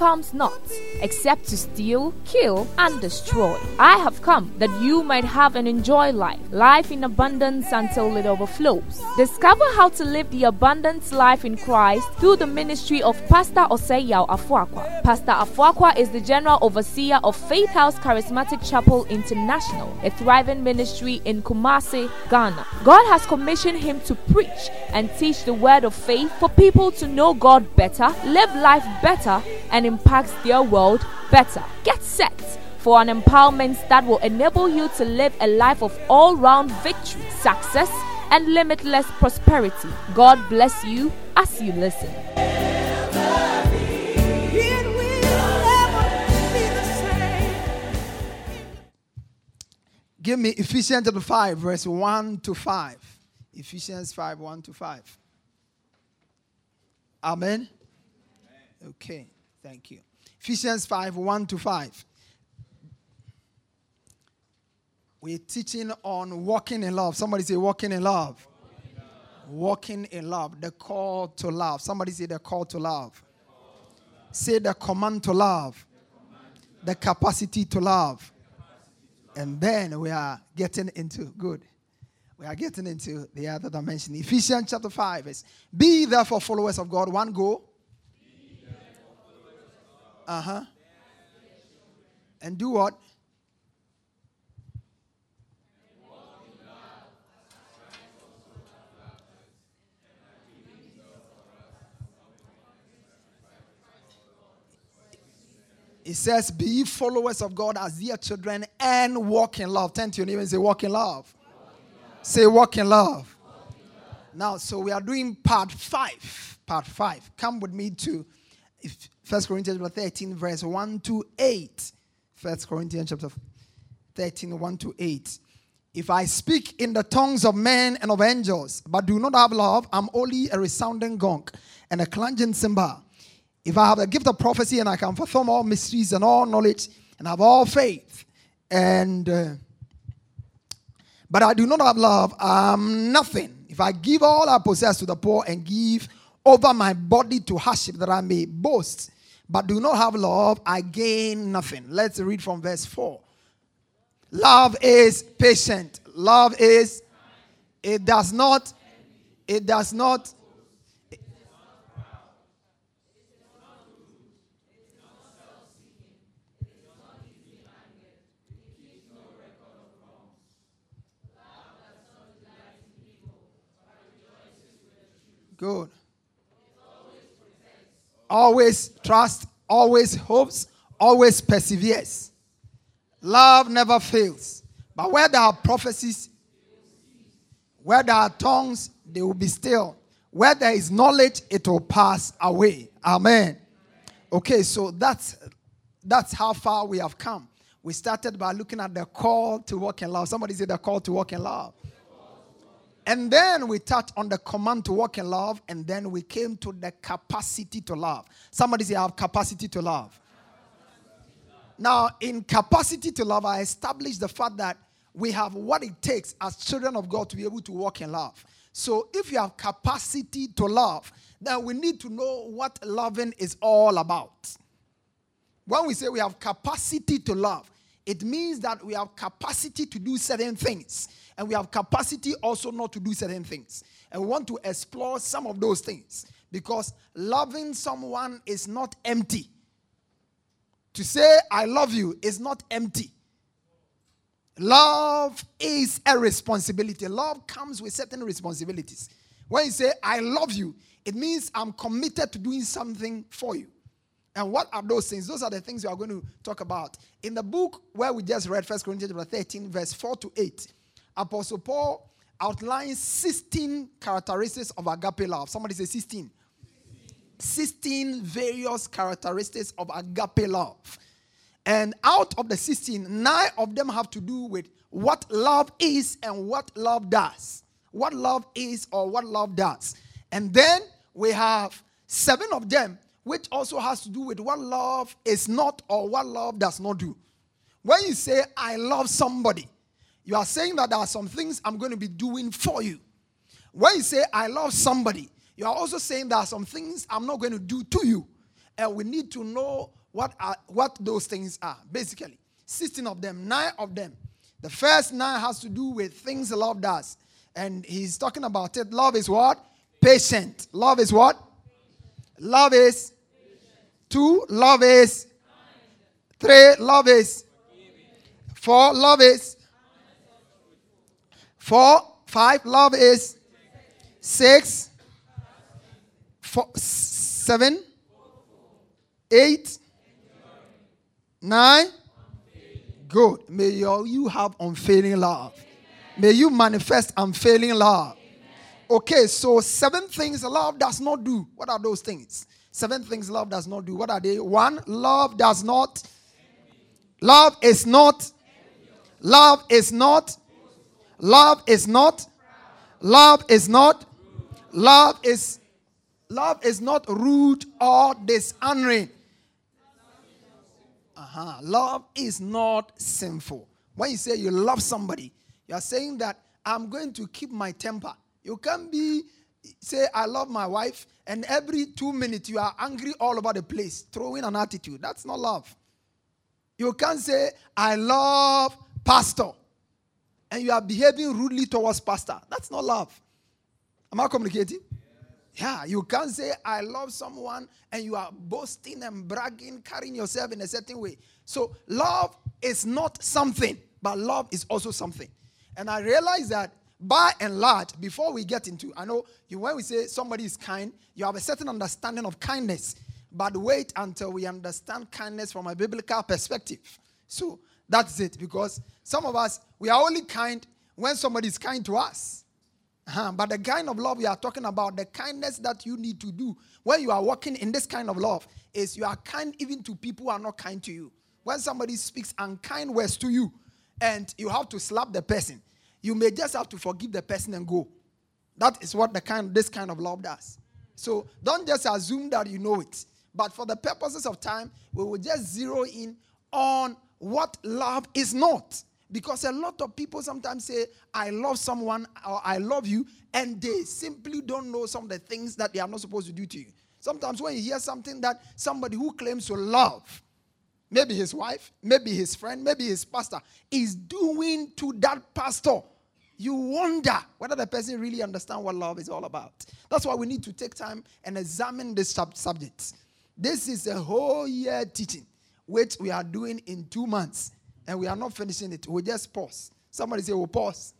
comes not, except to steal, kill, and destroy. I have come that you might have and enjoy life, life in abundance until it overflows. Discover how to live the abundance life in Christ through the ministry of Pastor Oseyao Afuakwa. Pastor Afuakwa is the general overseer of Faith House Charismatic Chapel International, a thriving ministry in Kumasi, Ghana. God has commissioned him to preach and teach the word of faith for people to know God better, live life better, and impact their world better. Get set for an empowerment that will enable you to live a life of all round victory, success, and limitless prosperity. God bless you as you listen. Give me Ephesians chapter 5, verse 1 to 5. Ephesians 5, 1 to 5. Amen. Okay, thank you. Ephesians 5, 1 to 5. We're teaching on walking in love. Somebody say, walking in love. Walking in love. The call to love. Somebody say, the call to love. Say, the command to love. The capacity to love. And then we are getting into, good. We are getting into the other dimension. Ephesians chapter 5 is Be therefore followers of God. One go. Uh huh. And do what? It says, Be ye followers of God as dear children and walk in love. Turn to your neighbor and say, Walk in love. Say, Walk in love. Now, so we are doing part five. Part five. Come with me to First Corinthians 13, verse 1 to 8. First Corinthians chapter 13, 1 to 8. If I speak in the tongues of men and of angels, but do not have love, I'm only a resounding gong and a clanging cymbal. If I have the gift of prophecy and I can perform all mysteries and all knowledge and have all faith, and uh, but I do not have love, I'm nothing. If I give all I possess to the poor and give over my body to hardship that I may boast, but do not have love, I gain nothing. Let's read from verse 4. Love is patient. Love is, it does not, it does not Good. Always trust, always hopes, always perseveres. Love never fails. But where there are prophecies, where there are tongues, they will be still. Where there is knowledge, it will pass away. Amen. Okay, so that's that's how far we have come. We started by looking at the call to walk in love. Somebody said the call to walk in love. And then we touched on the command to walk in love, and then we came to the capacity to love. Somebody say, I have capacity to love. Now, in capacity to love, I established the fact that we have what it takes as children of God to be able to walk in love. So, if you have capacity to love, then we need to know what loving is all about. When we say we have capacity to love, it means that we have capacity to do certain things and we have capacity also not to do certain things. And we want to explore some of those things because loving someone is not empty. To say, I love you is not empty. Love is a responsibility. Love comes with certain responsibilities. When you say, I love you, it means I'm committed to doing something for you. And what are those things? Those are the things we are going to talk about. In the book where we just read, 1 Corinthians 13, verse 4 to 8, Apostle Paul outlines 16 characteristics of agape love. Somebody say 16. 16 various characteristics of agape love. And out of the 16, nine of them have to do with what love is and what love does. What love is or what love does. And then we have seven of them, which also has to do with what love is not or what love does not do. When you say, I love somebody, you are saying that there are some things I'm going to be doing for you. When you say, I love somebody, you are also saying there are some things I'm not going to do to you. and we need to know what are what those things are. Basically, 16 of them, nine of them. The first nine has to do with things love does. And he's talking about it. Love is what? Patient. Love is what? Love is two. Love is three. Love is four. Love is four. Five. Love is six. Four, seven. Eight. Nine. Good. May you have unfailing love. May you manifest unfailing love. Okay, so seven things love does not do. What are those things? Seven things love does not do. What are they? One, love does not. Love is not. Love is not. Love is not. Love is not. Love is. Love is not rude or dishonoring. Uh-huh. Love is not sinful. When you say you love somebody, you are saying that I'm going to keep my temper. You can't be say I love my wife and every two minutes you are angry all over the place, throwing an attitude. That's not love. You can't say I love pastor and you are behaving rudely towards pastor. That's not love. Am I communicating? Yeah, you can't say, I love someone, and you are boasting and bragging, carrying yourself in a certain way. So, love is not something, but love is also something. And I realize that by and large, before we get into, I know you, when we say somebody is kind, you have a certain understanding of kindness. But wait until we understand kindness from a biblical perspective. So, that's it, because some of us, we are only kind when somebody is kind to us. Uh-huh. But the kind of love we are talking about, the kindness that you need to do when you are walking in this kind of love, is you are kind even to people who are not kind to you. When somebody speaks unkind words to you, and you have to slap the person, you may just have to forgive the person and go. That is what the kind this kind of love does. So don't just assume that you know it. But for the purposes of time, we will just zero in on what love is not. Because a lot of people sometimes say, I love someone or I love you, and they simply don't know some of the things that they are not supposed to do to you. Sometimes when you hear something that somebody who claims to love, maybe his wife, maybe his friend, maybe his pastor, is doing to that pastor, you wonder whether the person really understands what love is all about. That's why we need to take time and examine this sub- subject. This is a whole year teaching, which we are doing in two months and we are not finishing it. We'll just pause. Somebody say, we'll pause.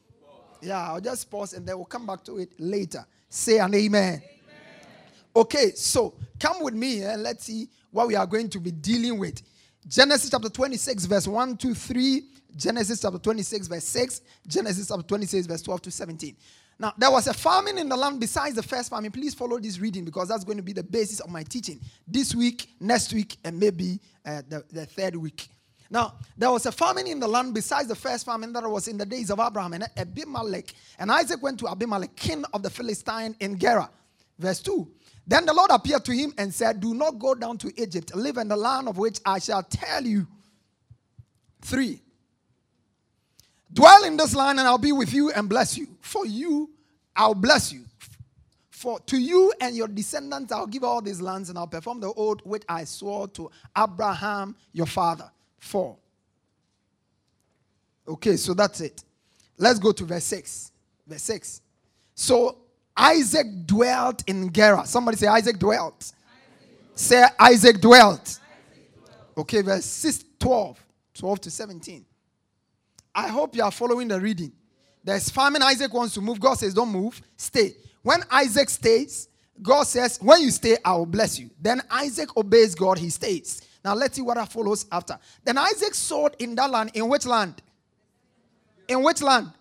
Yeah, I'll just pause and then we'll come back to it later. Say an amen. amen. Okay, so come with me eh, and let's see what we are going to be dealing with. Genesis chapter 26, verse 1 to 3. Genesis chapter 26, verse 6. Genesis chapter 26, verse 12 to 17. Now, there was a famine in the land besides the first famine. Please follow this reading because that's going to be the basis of my teaching this week, next week, and maybe uh, the, the third week. Now, there was a famine in the land besides the first famine that was in the days of Abraham and Abimelech. And Isaac went to Abimelech, king of the Philistine in Gerar. Verse 2. Then the Lord appeared to him and said, Do not go down to Egypt. Live in the land of which I shall tell you. 3. Dwell in this land and I'll be with you and bless you. For you, I'll bless you. For to you and your descendants I'll give all these lands and I'll perform the oath which I swore to Abraham your father. 4. Okay, so that's it. Let's go to verse 6. Verse 6. So Isaac dwelt in Gerar. Somebody say, Isaac dwelt. Isaac. Say, Isaac dwelt. Isaac dwelt. Okay, verse 6, 12. 12 to 17. I hope you are following the reading. There's famine. Isaac wants to move. God says, Don't move, stay. When Isaac stays, God says, When you stay, I will bless you. Then Isaac obeys God, he stays. Now let's see what follows after. Then Isaac sowed in that land. In which land? In which land?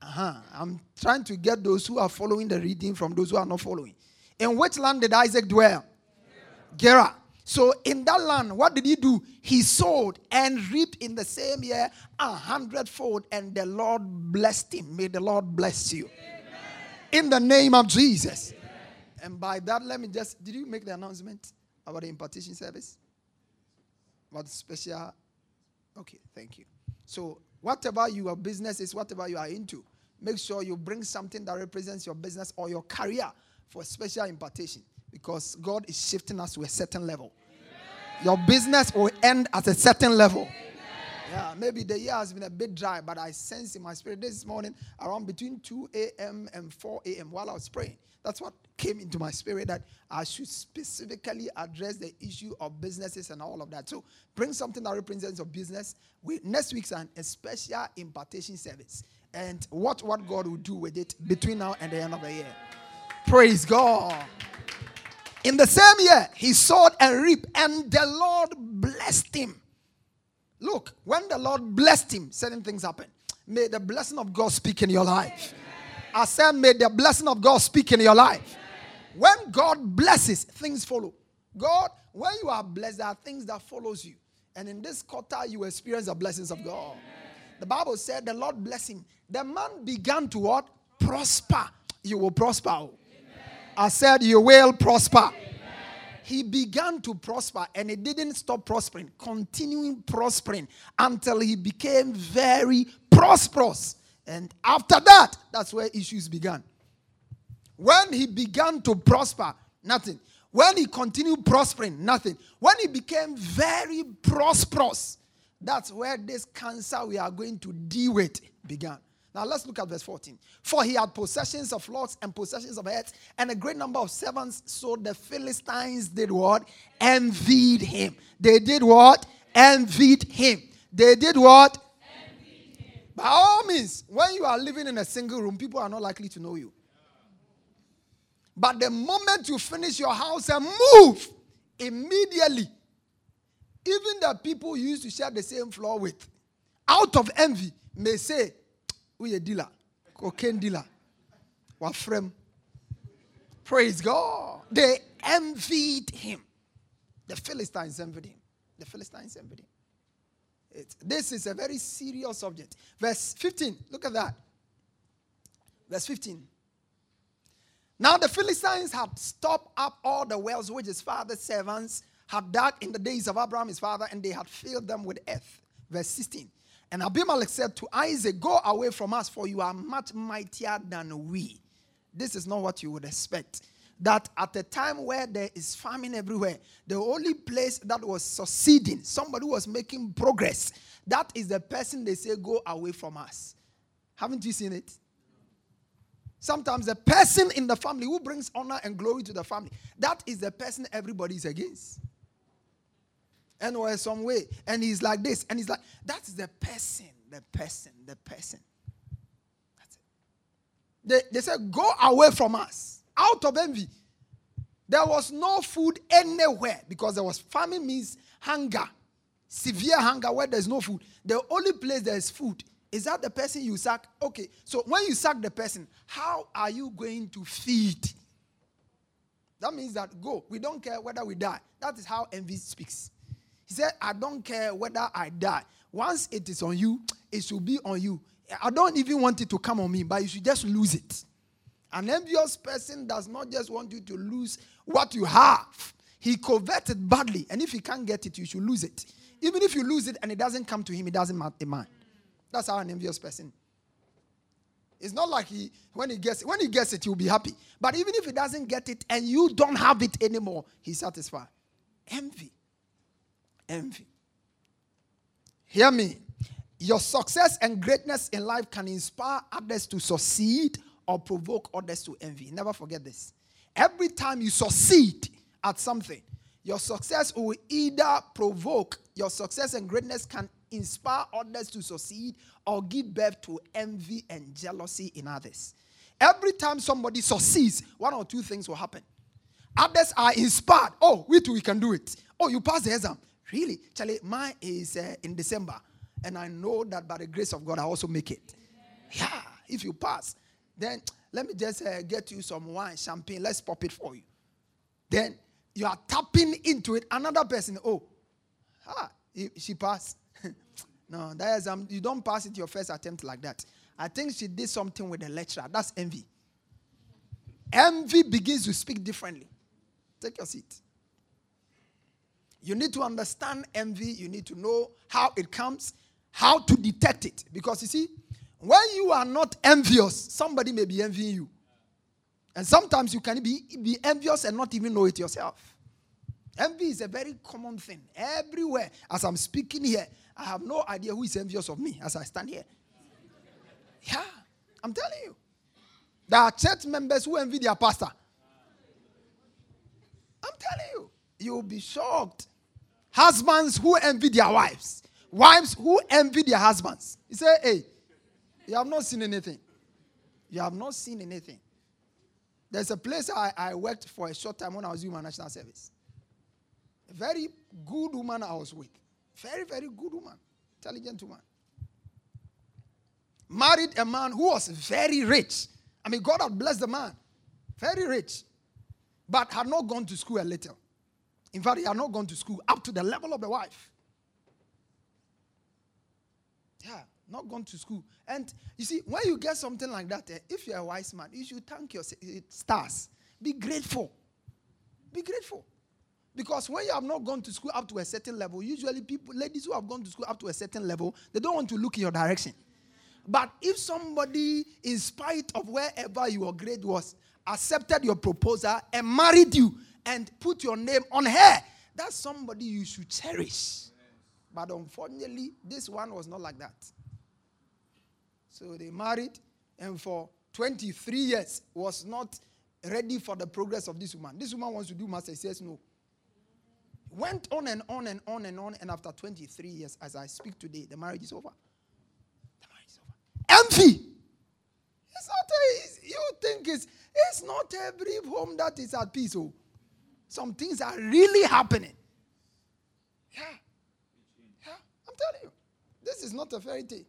Uh-huh. I'm trying to get those who are following the reading from those who are not following. In which land did Isaac dwell? Gerar. So in that land, what did he do? He sowed and reaped in the same year a hundredfold, and the Lord blessed him. May the Lord bless you. Amen. In the name of Jesus. Amen. And by that, let me just did you make the announcement about the impartation service? What special? Okay, thank you. So, whatever your business is, whatever you are into, make sure you bring something that represents your business or your career for special impartation. because God is shifting us to a certain level. Your business will end at a certain level. Yeah, maybe the year has been a bit dry, but I sense in my spirit this morning around between 2 a.m. and 4 a.m. while I was praying. That's what came into my spirit that I should specifically address the issue of businesses and all of that. So bring something that represents your business. We, next week's an, a special impartation service and what, what God will do with it between now and the end of the year. Praise God. In the same year, he sowed and reaped, and the Lord blessed him. Look, when the Lord blessed him, certain things happen. May the blessing of God speak in your life. I said, may the blessing of God speak in your life. When God blesses, things follow. God, when you are blessed, there are things that follows you. And in this quarter, you experience the blessings of God. The Bible said the Lord bless him. The man began to what? Prosper. You will prosper. Oh. I said, You will prosper. He began to prosper and he didn't stop prospering, continuing prospering until he became very prosperous. And after that, that's where issues began. When he began to prosper, nothing. When he continued prospering, nothing. When he became very prosperous, that's where this cancer we are going to deal with began. Now let's look at verse 14. For he had possessions of lots and possessions of herds, and a great number of servants. So the Philistines did what? Envied him. They did what? Envied him. They did what? Envied him. By all means, when you are living in a single room, people are not likely to know you. But the moment you finish your house and move, immediately, even the people you used to share the same floor with, out of envy, may say, a dealer, cocaine dealer, wafrem. Praise God. They envied him. The Philistines envied him. The Philistines envied him. It, this is a very serious subject. Verse 15, look at that. Verse 15. Now the Philistines had stopped up all the wells which his father's servants had dug in the days of Abraham his father, and they had filled them with earth. Verse 16. And Abimelech said to Isaac, Go away from us, for you are much mightier than we. This is not what you would expect. That at a time where there is famine everywhere, the only place that was succeeding, somebody was making progress, that is the person they say, Go away from us. Haven't you seen it? Sometimes the person in the family who brings honor and glory to the family, that is the person everybody is against and or some way. And he's like this. And he's like, that's the person, the person, the person. That's it. They, they said, go away from us. Out of envy. There was no food anywhere because there was famine means hunger. Severe hunger where there's no food. The only place there is food is that the person you sack. Okay, so when you sack the person, how are you going to feed? That means that go. We don't care whether we die. That is how envy speaks. He said, I don't care whether I die. Once it is on you, it should be on you. I don't even want it to come on me, but you should just lose it. An envious person does not just want you to lose what you have. He coveted badly, and if he can't get it, you should lose it. Even if you lose it and it doesn't come to him, it doesn't matter. That's how an envious person. It's not like he when he gets it, when he gets it, he'll be happy. But even if he doesn't get it and you don't have it anymore, he's satisfied. Envy envy. Hear me. Your success and greatness in life can inspire others to succeed or provoke others to envy. Never forget this. Every time you succeed at something, your success will either provoke, your success and greatness can inspire others to succeed or give birth to envy and jealousy in others. Every time somebody succeeds, one or two things will happen. Others are inspired. Oh, we too, we can do it. Oh, you passed the exam. Really? Charlie, mine is uh, in December. And I know that by the grace of God, I also make it. Yeah, if you pass, then let me just uh, get you some wine, champagne. Let's pop it for you. Then you are tapping into it. Another person, oh, ah, she passed. no, that is, um, you don't pass it your first attempt like that. I think she did something with the lecturer. That's envy. Envy begins to speak differently. Take your seat. You need to understand envy. You need to know how it comes, how to detect it. Because you see, when you are not envious, somebody may be envying you. And sometimes you can be, be envious and not even know it yourself. Envy is a very common thing everywhere. As I'm speaking here, I have no idea who is envious of me as I stand here. Yeah, I'm telling you. There are church members who envy their pastor. I'm telling you, you'll be shocked. Husbands who envy their wives, wives who envy their husbands. He said, hey, you have not seen anything. You have not seen anything. There's a place I, I worked for a short time when I was doing my national service. A very good woman I was with. Very, very good woman. Intelligent woman. Married a man who was very rich. I mean, God had blessed the man. Very rich. But had not gone to school a little. In fact, he had not gone to school up to the level of the wife. Yeah, not gone to school. And you see, when you get something like that, eh, if you're a wise man, you should thank your eh, stars. Be grateful. Be grateful. Because when you have not gone to school up to a certain level, usually people, ladies who have gone to school up to a certain level, they don't want to look in your direction. But if somebody, in spite of wherever your grade was, accepted your proposal and married you and put your name on her, that's somebody you should cherish. But unfortunately, this one was not like that. So they married, and for 23 years was not ready for the progress of this woman. This woman wants to do master. He says no. Went on and on and on and on, and after 23 years, as I speak today, the marriage is over. The marriage is over. Envy. It's not a, you think it's it's not every home that is at peace. Oh, some things are really happening. Yeah, yeah. I'm telling you, this is not a fairy tale.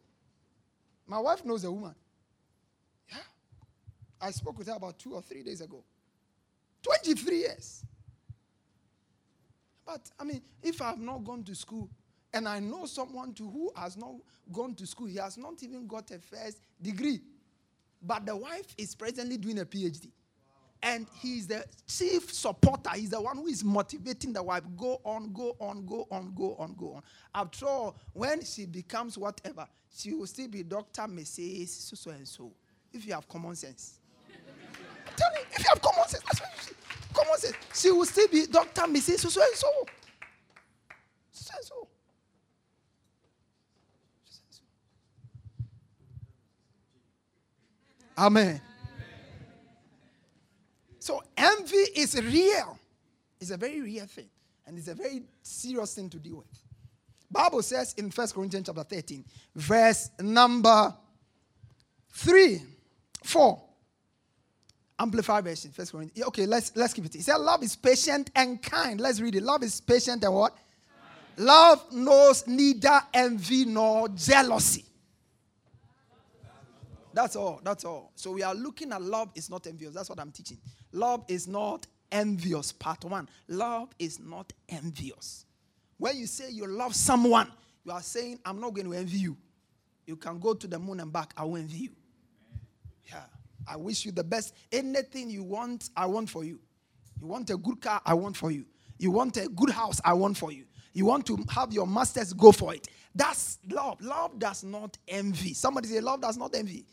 My wife knows a woman. Yeah, I spoke with her about two or three days ago. 23 years. But I mean, if I have not gone to school and I know someone to who has not gone to school, he has not even got a first degree. But the wife is presently doing a PhD. And he's the chief supporter. He's the one who is motivating the wife. Go on, go on, go on, go on, go on. After all, when she becomes whatever, she will still be Dr. Mrs. So, so and so. If you have common sense. Tell me, if you have common sense, that's what you say. Common sense. She will still be Dr. Mrs. And so. So and so. Amen. So envy is real. It's a very real thing. And it's a very serious thing to deal with. Bible says in First Corinthians chapter 13, verse number 3, 4. Amplified version, First Corinthians. Okay, let's let's keep it. He said, Love is patient and kind. Let's read it. Love is patient and what? Love knows neither envy nor jealousy. That's all. That's all. So we are looking at love is not envious. That's what I'm teaching. Love is not envious. Part one. Love is not envious. When you say you love someone, you are saying, I'm not going to envy you. You can go to the moon and back. I will envy you. Yeah. I wish you the best. Anything you want, I want for you. You want a good car, I want for you. You want a good house, I want for you. You want to have your masters go for it. That's love. Love does not envy. Somebody say, Love does not envy.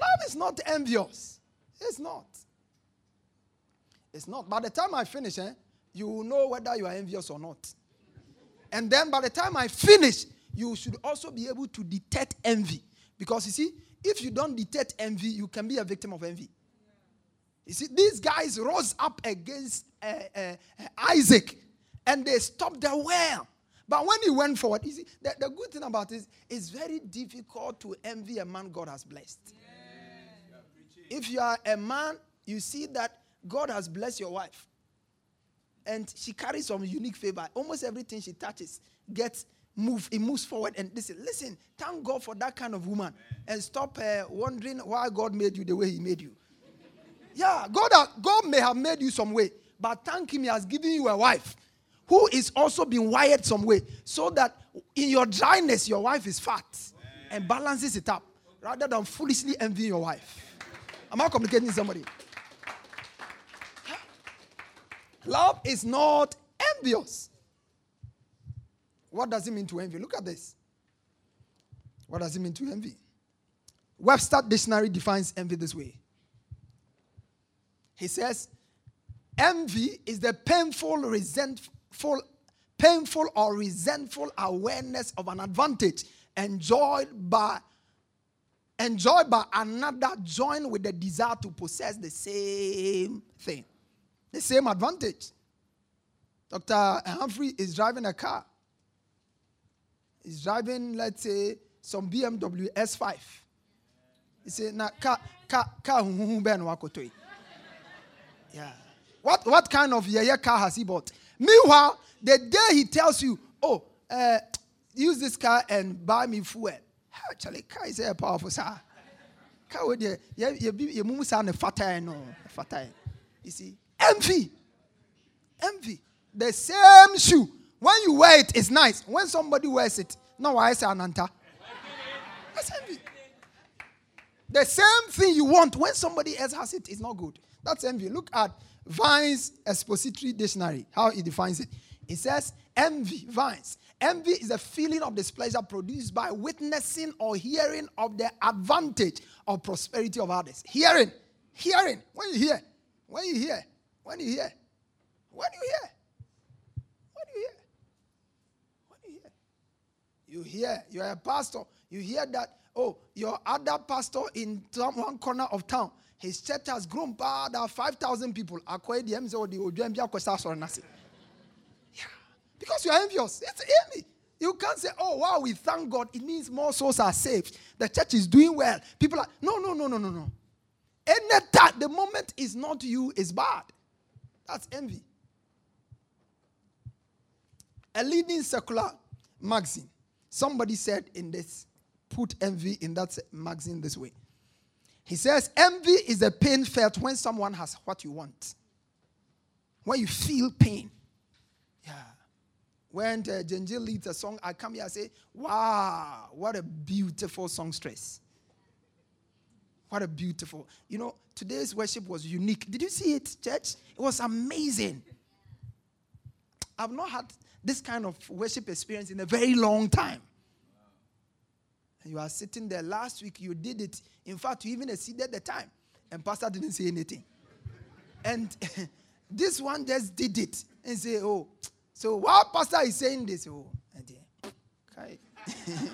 Love is not envious. It's not. It's not. By the time I finish, eh, you will know whether you are envious or not. And then by the time I finish, you should also be able to detect envy. Because you see, if you don't detect envy, you can be a victim of envy. You see, these guys rose up against uh, uh, Isaac and they stopped the well. But when he went forward, you see, the, the good thing about it is it's very difficult to envy a man God has blessed. Yeah. If you are a man, you see that God has blessed your wife. And she carries some unique favor. Almost everything she touches gets moved. It moves forward. And listen, listen, thank God for that kind of woman. And stop uh, wondering why God made you the way He made you. Yeah, God, God may have made you some way, but thank Him, He has given you a wife who is also being wired some way so that in your dryness, your wife is fat and balances it up rather than foolishly envying your wife. Am I communicating somebody? Love is not envious. What does it mean to envy? Look at this. What does it mean to envy? Webster Dictionary defines envy this way He says, envy is the painful, resentful, painful or resentful awareness of an advantage enjoyed by enjoyed by another joined with the desire to possess the same thing. The same advantage. Dr humphrey is driving a car. He's driving let's say some bmw s5 he said na car car car huhuhu bɛn wakoto yeah. What what kind of yeah car has he bought? Meanwhile the day he tells you oh uh, use this car and buy me fuel actually is a powerful sir. Car with the yeah yeah you move sound fatai no fatai you see envy envy the same shoe. When you wear it it's nice. When somebody wears it no I say ananta? That's envy the same thing you want when somebody else has it is not good. That's envy look at Vine's expository dictionary how he defines it. It says envy Vine's Envy is a feeling of displeasure produced by witnessing or hearing of the advantage or prosperity of others. Hearing, hearing. When you hear, when you hear, when you hear, when you hear, when you hear, when you hear, you hear, you are a pastor, you hear that, oh, your other pastor in some one corner of town, his church has grown by 5,000 people. Because you're envious. It's envy. You can't say, oh, wow, we thank God. It means more souls are saved. The church is doing well. People are, no, no, no, no, no, no. Any that the moment is not you is bad. That's envy. A leading secular magazine, somebody said in this, put envy in that magazine this way. He says, envy is a pain felt when someone has what you want. When you feel pain. Yeah. When uh, Jenji leads a song, I come here and say, wow, what a beautiful songstress. What a beautiful. You know, today's worship was unique. Did you see it, church? It was amazing. I've not had this kind of worship experience in a very long time. And you are sitting there last week, you did it. In fact, you even exceeded the time, and Pastor didn't say anything. and this one just did it and say, Oh, so while pastor is saying this, oh, okay.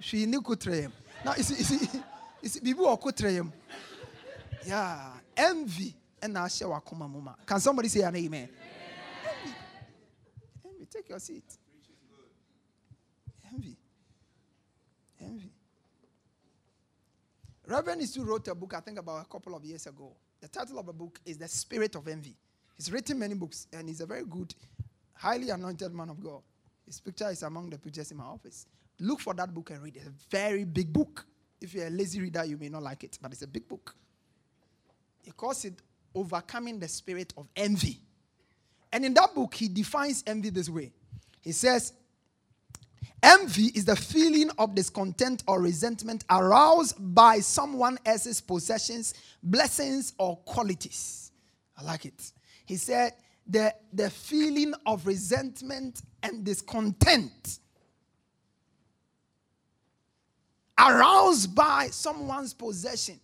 She knew kutrem. Now you see, people are kutrem. Yeah, envy. And I share wakuma mama. Can somebody say an amen? Envy. Envy. Take your seat. Envy. Envy. Reverend Isu wrote a book, I think about a couple of years ago. The title of the book is The Spirit of Envy. He's written many books and he's a very good, highly anointed man of God. His picture is among the pictures in my office. Look for that book and read it. It's a very big book. If you're a lazy reader, you may not like it, but it's a big book. He calls it Overcoming the Spirit of Envy. And in that book, he defines envy this way. He says, Envy is the feeling of discontent or resentment aroused by someone else's possessions, blessings, or qualities. I like it. He said, the, the feeling of resentment and discontent aroused by someone's possession.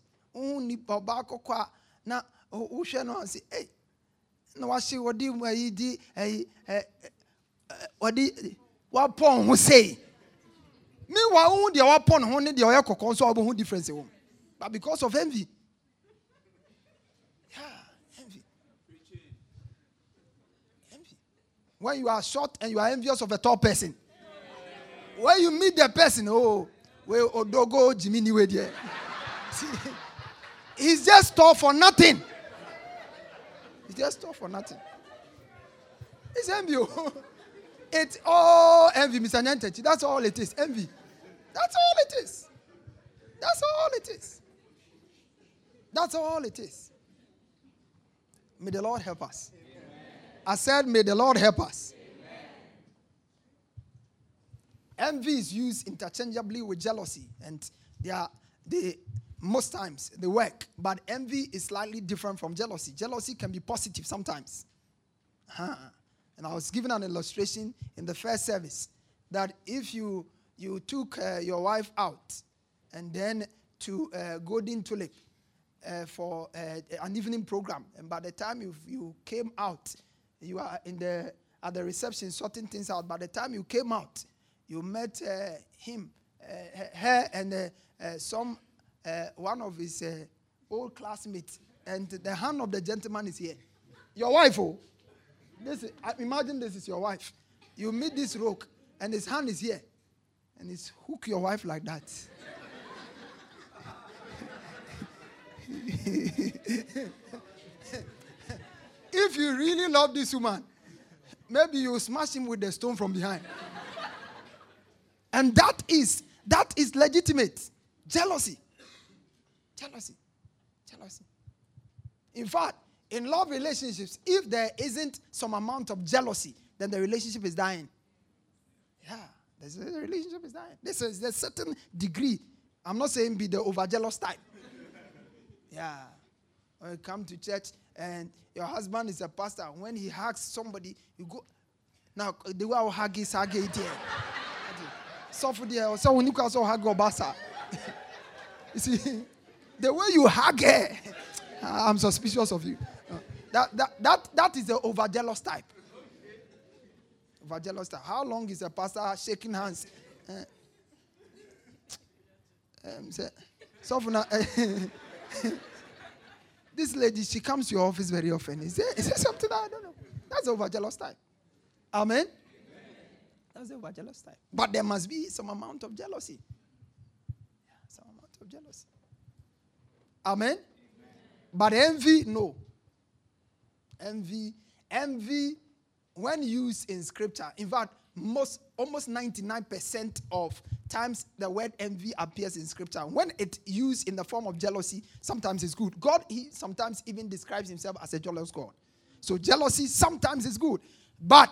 meanwhile wohu deɛ wapɔn ho ne difference but because of envy when you are short and you are envious of a tall person. When you meet the person, oh, well, Odogo Jimmy there. He's just tall for nothing. He's just tall for nothing. It's envy. Oh. It's all envy, Mr. Nyantechi. That's all it is. Envy. That's all it is. That's all it is. That's all it is. May the Lord help us. I said, May the Lord help us. Amen. Envy is used interchangeably with jealousy, and they are most times they work. But envy is slightly different from jealousy. Jealousy can be positive sometimes. Huh. And I was given an illustration in the first service that if you you took uh, your wife out and then to uh, Golden Tulip uh, for uh, an evening program, and by the time you you came out, you are in the at the reception sorting things out. By the time you came out, you met uh, him, uh, her, and uh, uh, some one of his old classmates, and the hand of the gentleman is here. Your wife, oh, this is, imagine this is your wife. You meet this rogue, and his hand is here, and he's hook your wife like that. if you really love this woman, maybe you smash him with the stone from behind. and that is that is legitimate. Jealousy. Jealousy. Jealousy. In fact, in love relationships, if there isn't some amount of jealousy, then the relationship is dying. Yeah, the relationship is dying. This is a certain degree. I'm not saying be the overjealous type. Yeah. When you come to church and your husband is a pastor, when he hugs somebody, you go. Now, the way I hug is hug it here. So for the so when you can so hug basa. You see, the way you hug her, I'm suspicious of you. Uh, that, that, that, that is the overjealous type. Overjealous type. How long is a pastor shaking hands? Uh, um, say, so for now, this lady, she comes to your office very often. Is there, is there something that I don't know? That's overjealous type. Amen? Amen. That's over jealous time. But there must be some amount of jealousy. Yeah, some amount of jealousy. Amen? Amen? But envy, no. Envy, envy, when used in scripture, in fact, most almost 99% of times the word envy appears in scripture. When it used in the form of jealousy, sometimes it's good. God, he sometimes even describes himself as a jealous God. So jealousy sometimes is good. But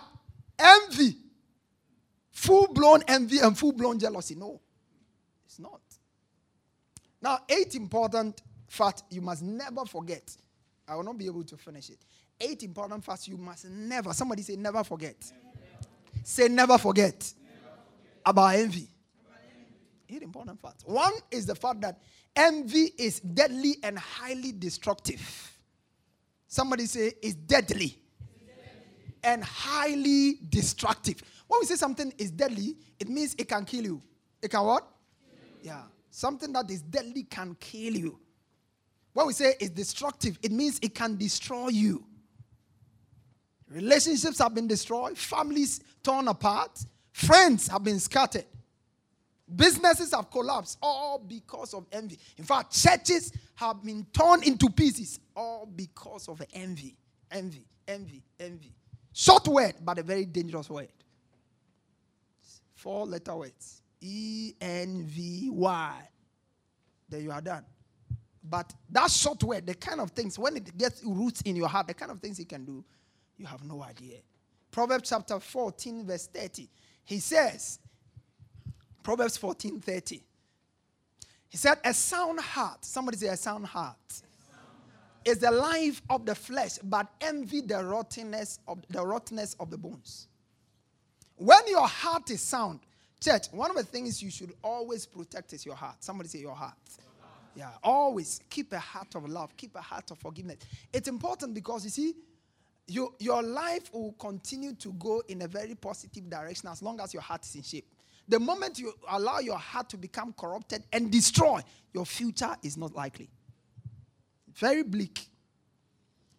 envy, full blown envy and full blown jealousy, no, it's not. Now, eight important facts you must never forget. I will not be able to finish it. Eight important facts you must never, somebody say, never forget. Never. Say, never forget, never forget. about envy. Eight important facts. One is the fact that envy is deadly and highly destructive. Somebody say, it's deadly and highly destructive. When we say something is deadly, it means it can kill you. It can what? Yeah. Something that is deadly can kill you. When we say it's destructive, it means it can destroy you. Relationships have been destroyed, families torn apart, friends have been scattered, businesses have collapsed, all because of envy. In fact, churches have been torn into pieces, all because of envy. Envy, envy, envy. Short word, but a very dangerous word. Four letter words E N V Y. Then you are done. But that short word, the kind of things, when it gets roots in your heart, the kind of things it can do, you have no idea. Proverbs chapter 14, verse 30. He says, Proverbs 14, 30. He said, A sound heart, somebody say a sound heart, is the life of the flesh, but envy the rottenness of the rottenness of the bones. When your heart is sound, church, one of the things you should always protect is your heart. Somebody say your heart. Yeah, always keep a heart of love, keep a heart of forgiveness. It's important because you see, you, your life will continue to go in a very positive direction as long as your heart is in shape. The moment you allow your heart to become corrupted and destroy, your future is not likely. Very bleak.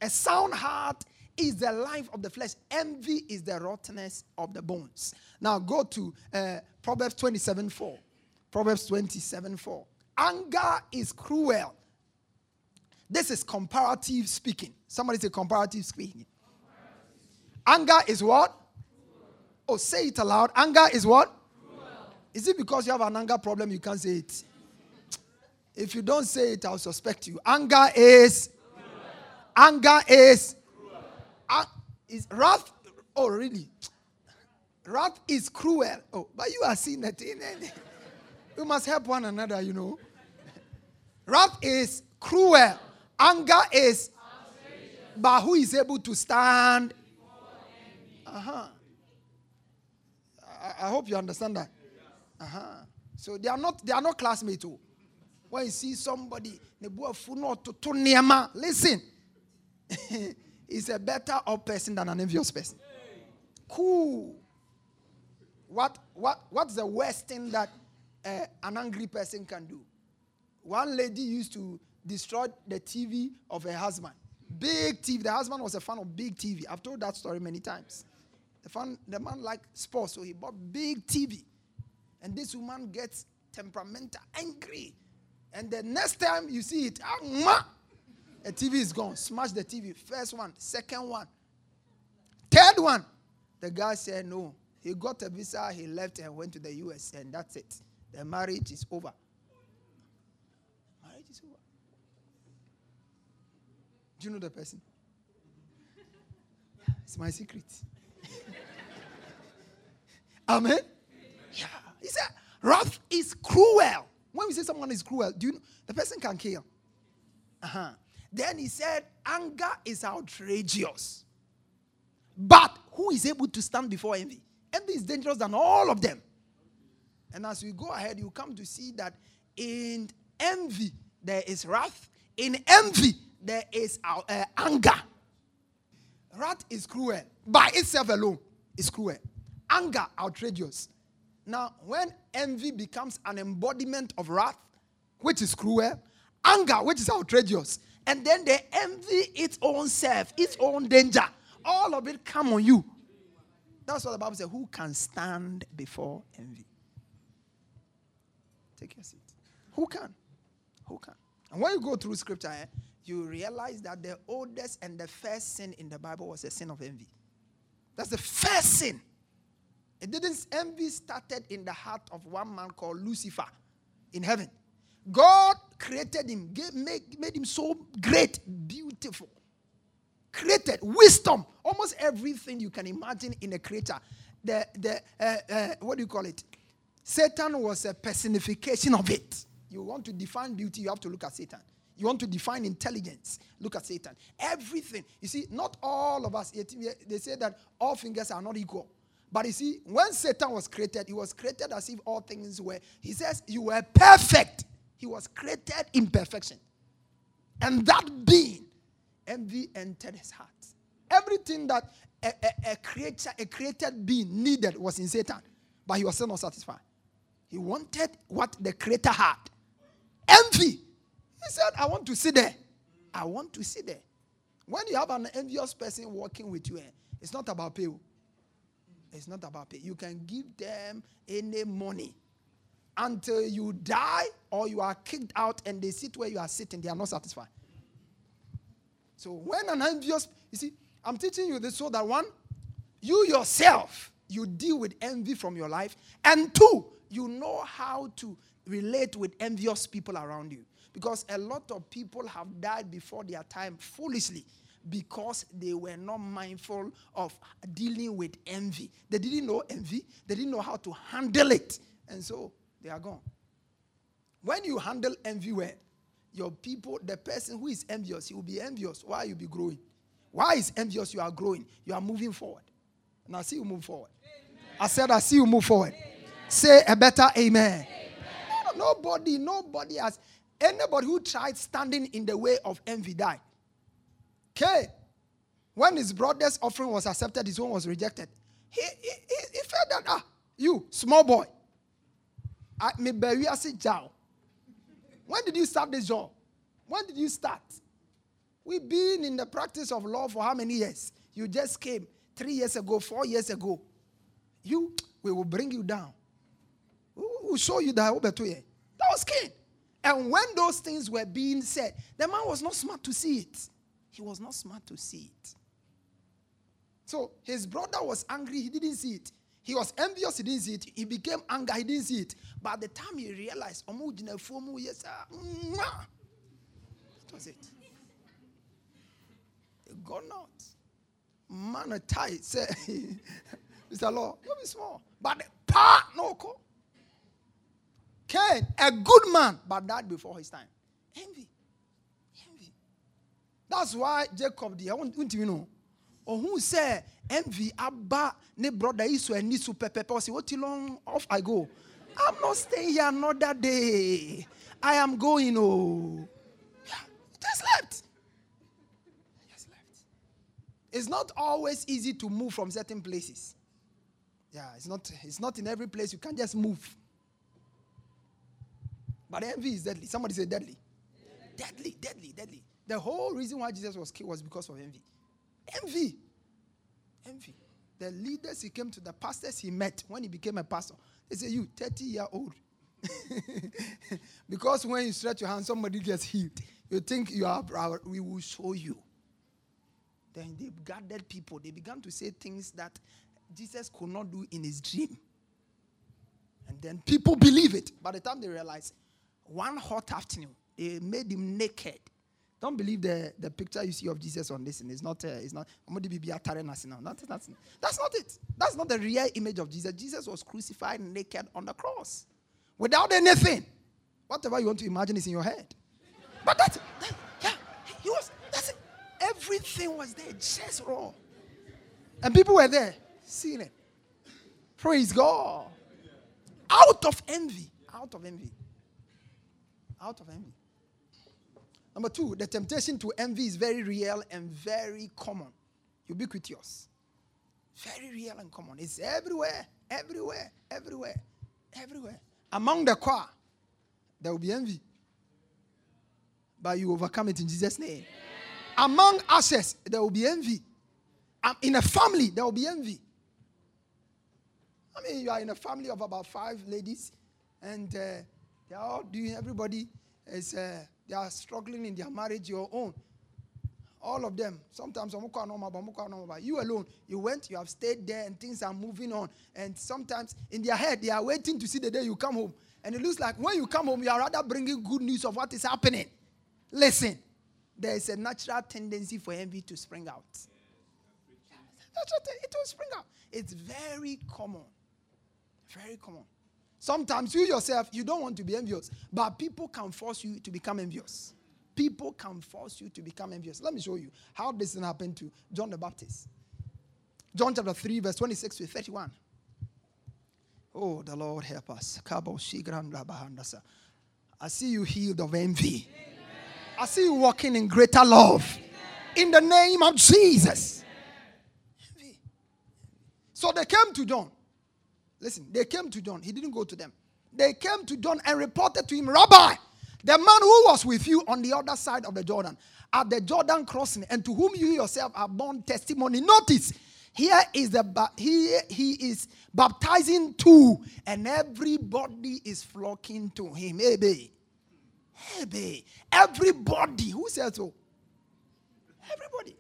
A sound heart is the life of the flesh. Envy is the rottenness of the bones. Now go to uh, Proverbs 27 4. Proverbs 27 4. Anger is cruel. This is comparative speaking. Somebody say comparative speaking. Comparative. Anger is what? Cruel. Oh, say it aloud. Anger is what? Is it because you have an anger problem you can't say it? If you don't say it, I'll suspect you. Anger is. Anger is. Is wrath. Oh, really? Wrath is cruel. Oh, but you are seeing that. We must help one another, you know. Wrath is cruel. Anger is. But who is able to stand? Uh huh. I, I, hope you understand that. Uh huh. So they are not they are not classmates. Too. Oh. when you see somebody, listen, he's a better off person than an envious person. Cool. What, what, what's the worst thing that uh, an angry person can do? One lady used to destroy the TV of her husband. Big TV. The husband was a fan of big TV. I've told that story many times. The, fan, the man liked sports, so he bought big TV. And this woman gets temperamental, angry. And the next time you see it, a TV is gone. Smash the TV. First one, second one, third one. The guy said no. He got a visa, he left and went to the US, and that's it. The marriage is over. Marriage is over. Do you know the person? It's my secret. Amen? Yeah. He said, wrath is cruel. When we say someone is cruel, do you know the person can kill? Uh-huh. Then he said, anger is outrageous. But who is able to stand before envy? Envy is dangerous than all of them. And as we go ahead, you come to see that in envy there is wrath, in envy there is uh, uh, anger. Wrath is cruel by itself alone. Is cruel. Anger outrageous. Now, when envy becomes an embodiment of wrath, which is cruel, anger, which is outrageous, and then they envy its own self, its own danger, all of it come on you. That's what the Bible says. Who can stand before envy? Take your seat. Who can? Who can? And when you go through scripture, eh, you realize that the oldest and the first sin in the Bible was a sin of envy. That's the first sin. It didn't envy started in the heart of one man called Lucifer in heaven. God created him, gave, made, made him so great, beautiful created wisdom, almost everything you can imagine in a creature. The, the, uh, uh, what do you call it? Satan was a personification of it. You want to define beauty, you have to look at Satan. You want to define intelligence, look at Satan. Everything. You see, not all of us, they say that all fingers are not equal. But you see, when Satan was created, he was created as if all things were. He says, You were perfect. He was created in perfection. And that being envy entered his heart. Everything that a, a, a, creature, a created being needed was in Satan, but he was still not satisfied. He wanted what the creator had. Envy. He said, I want to sit there. I want to sit there. When you have an envious person working with you, eh, it's not about pay. It's not about pay. You can give them any money until you die or you are kicked out and they sit where you are sitting. They are not satisfied. So when an envious, you see, I'm teaching you this so that one, you yourself, you deal with envy from your life, and two, you know how to relate with envious people around you. Because a lot of people have died before their time foolishly because they were not mindful of dealing with envy. They didn't know envy, they didn't know how to handle it, and so they are gone. When you handle envy well, your people, the person who is envious, he will be envious. Why you be growing? Why is envious? You are growing. You are moving forward. And I see you move forward. Amen. I said, I see you move forward. Amen. Say a better amen. amen. No, nobody, nobody has anybody who tried standing in the way of envy died. Okay. When his brother's offering was accepted, his own was rejected. He, he, he, he felt that, ah, you, small boy. I may bury as a. When did you start this job? When did you start? We've been in the practice of law for how many years? You just came three years ago, four years ago. You, we will bring you down. We will show you that That was king. And when those things were being said, the man was not smart to see it. He was not smart to see it. So his brother was angry, he didn't see it. He was envious, he didn't see it. He became angry, he didn't see it. At the time he realized, that was it. Gone out. Man, tight say, Mr. Law, you be small. But the part, no, co. Cain, a good man, but died before his time. Envy. That's why Jacob, the I want you know oh, ɔhu sɛ envy aba ne brother yi so ani so pɛpɛpɛ ɔsi what long off I go I'm not staying here another day. I am going. Oh, yeah, just left. Just left. It's not always easy to move from certain places. Yeah, it's not. It's not in every place you can just move. But envy is deadly. Somebody say deadly. Deadly, deadly, deadly. The whole reason why Jesus was killed was because of envy. Envy. Envy. The leaders he came to, the pastors he met when he became a pastor, they say, You, 30 year old. because when you stretch your hand, somebody gets healed. You think you are, we will show you. Then they gathered people. They began to say things that Jesus could not do in his dream. And then people believe it. By the time they realize, one hot afternoon, they made him naked. Don't believe the, the picture you see of Jesus on this. And it's not, uh, it's not, that's, not it. That's not the real image of Jesus. Jesus was crucified naked on the cross without anything. Whatever you want to imagine is in your head. But that's, that, yeah, he was, that's it. Everything was there, just raw. And people were there seeing it. Praise God. Out of envy. Out of envy. Out of envy. Number two, the temptation to envy is very real and very common. Ubiquitous. Very real and common. It's everywhere, everywhere, everywhere, everywhere. Among the choir, there will be envy. But you overcome it in Jesus' name. Among us, there will be envy. Um, in a family, there will be envy. I mean, you are in a family of about five ladies, and uh, they are all doing, everybody uh, they are struggling in their marriage, your own. All of them. Sometimes, you alone, you went, you have stayed there, and things are moving on. And sometimes, in their head, they are waiting to see the day you come home. And it looks like when you come home, you are rather bringing good news of what is happening. Listen, there is a natural tendency for envy to spring out. It will spring out. It's very common. Very common. Sometimes you yourself, you don't want to be envious, but people can force you to become envious. People can force you to become envious. Let me show you how this happened to John the Baptist. John chapter 3, verse 26 to 31. Oh, the Lord help us. I see you healed of envy. I see you walking in greater love. In the name of Jesus. Envy. So they came to John. Listen, they came to John. He didn't go to them. They came to John and reported to him, Rabbi, the man who was with you on the other side of the Jordan, at the Jordan crossing, and to whom you yourself are borne testimony. Notice, here is the he he is baptizing too, and everybody is flocking to him. Hey, babe. Hey, babe. Everybody. Who says so? Everybody.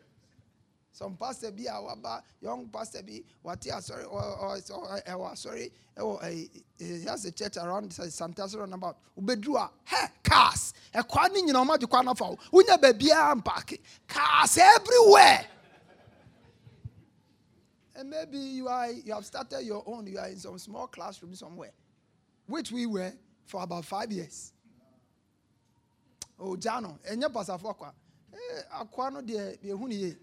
Some pastor bi a waba young pastor bi wate asɔre ɛwɔ asɔre ɛwɔ has a church around santa asɔre about ubeduru a hɛ cars ɛkwa ne nyina ɔmo agye kwan nafa o wonya baabiara mpaaki cars everywhere. And maybe you are you have started your own, you are in some small classroom somewhere, which we were for about five years. Oh, Jano, your pastor aqua. Eh, aqua no de ye.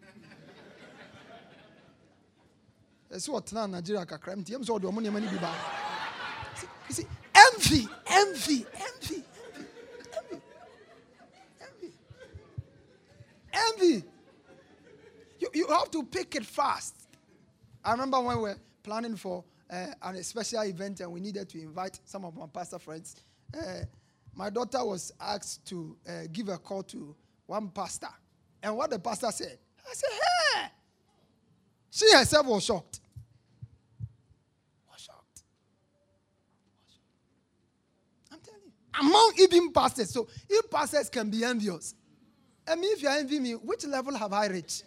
Ɛsɛ ɔtena nigeria kakra nti ɛmu sɛ ɔde ɔmo nneɛma no bi ba you see envy envy envy envy envy envy you, you have to pick it fast. I remember when we were planning for uh, a special event and we needed to invite some of my pastor friends. Uh, my daughter was asked to uh, give a call to one pastor. And what the pastor said i said hey she herself was shocked Was shocked. I'm telling you. among even pastors. So if pastors can be envious, I mean, if you are me, which level have I reached?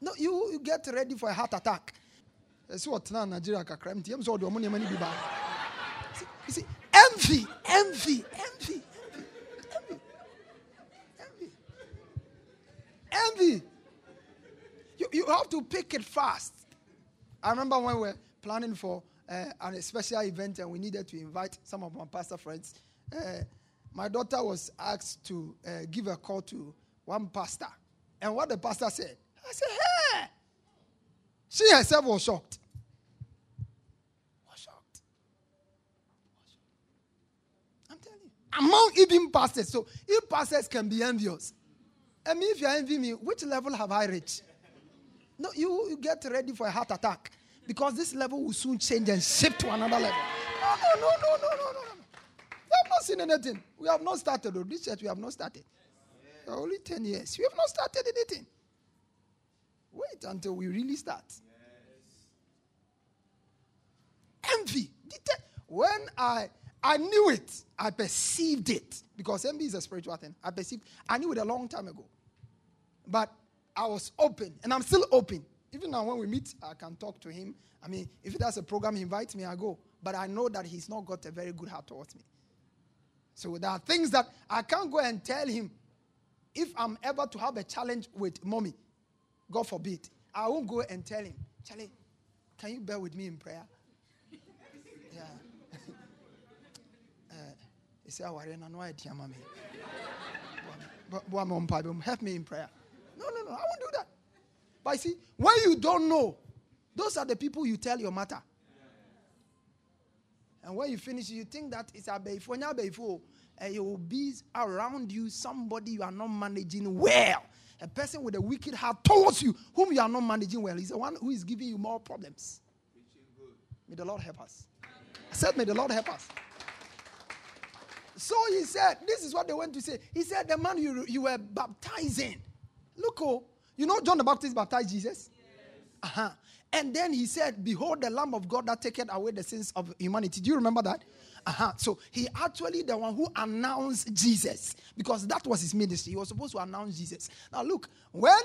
No, you, you get ready for a heart attack. See what now Nigeria bi You see, envy, envy, envy, envy, envy, envy. You, have to pick it fast. I remember when we were planning for uh, a special event and we needed to invite some of my pastor friends uh, my daughter was asked to uh, give a call to one pastor. And what the pastor said, I said, hey! She herself was shocked. Was shocked. Was telling you. Among even pastors. So if pastors can be envious, I mean, if you envy me, which level have I reached? No, you, you get ready for a heart attack because this level will soon change and shift to another level. No, no, no, no, no, no, no. We have not seen anything. We have not started. Though. This church, we have not started. Yes. Only 10 years. We have not started anything. Wait until we really start. Yes. Envy. When I I knew it, I perceived it because envy is a spiritual thing. I perceived, I knew it a long time ago, but I was open, and I'm still open. Even now, when we meet, I can talk to him. I mean, if he does a program, he invites me, I go. But I know that he's not got a very good heart towards me. So there are things that I can't go and tell him if I'm ever to have a challenge with mommy. God forbid. I won't go and tell him, Charlie, can you bear with me in prayer? yeah. uh, he said, I no, no, idea, mommy. Help me in prayer. No, no, no, I won't do that. But see, when you don't know, those are the people you tell your matter. And when you finish, you think that it's a beifo, beifo, and it will be around you somebody you are not managing well. A person with a wicked heart towards you, whom you are not managing well, is the one who is giving you more problems. May the Lord help us. I said, May the Lord help us. So he said, This is what they went to say. He said, The man you, you were baptizing. Look, oh, you know John the Baptist baptized Jesus? Yes. Uh-huh. And then he said, Behold, the Lamb of God that taketh away the sins of humanity. Do you remember that? Uh-huh. So he actually the one who announced Jesus because that was his ministry. He was supposed to announce Jesus. Now look, when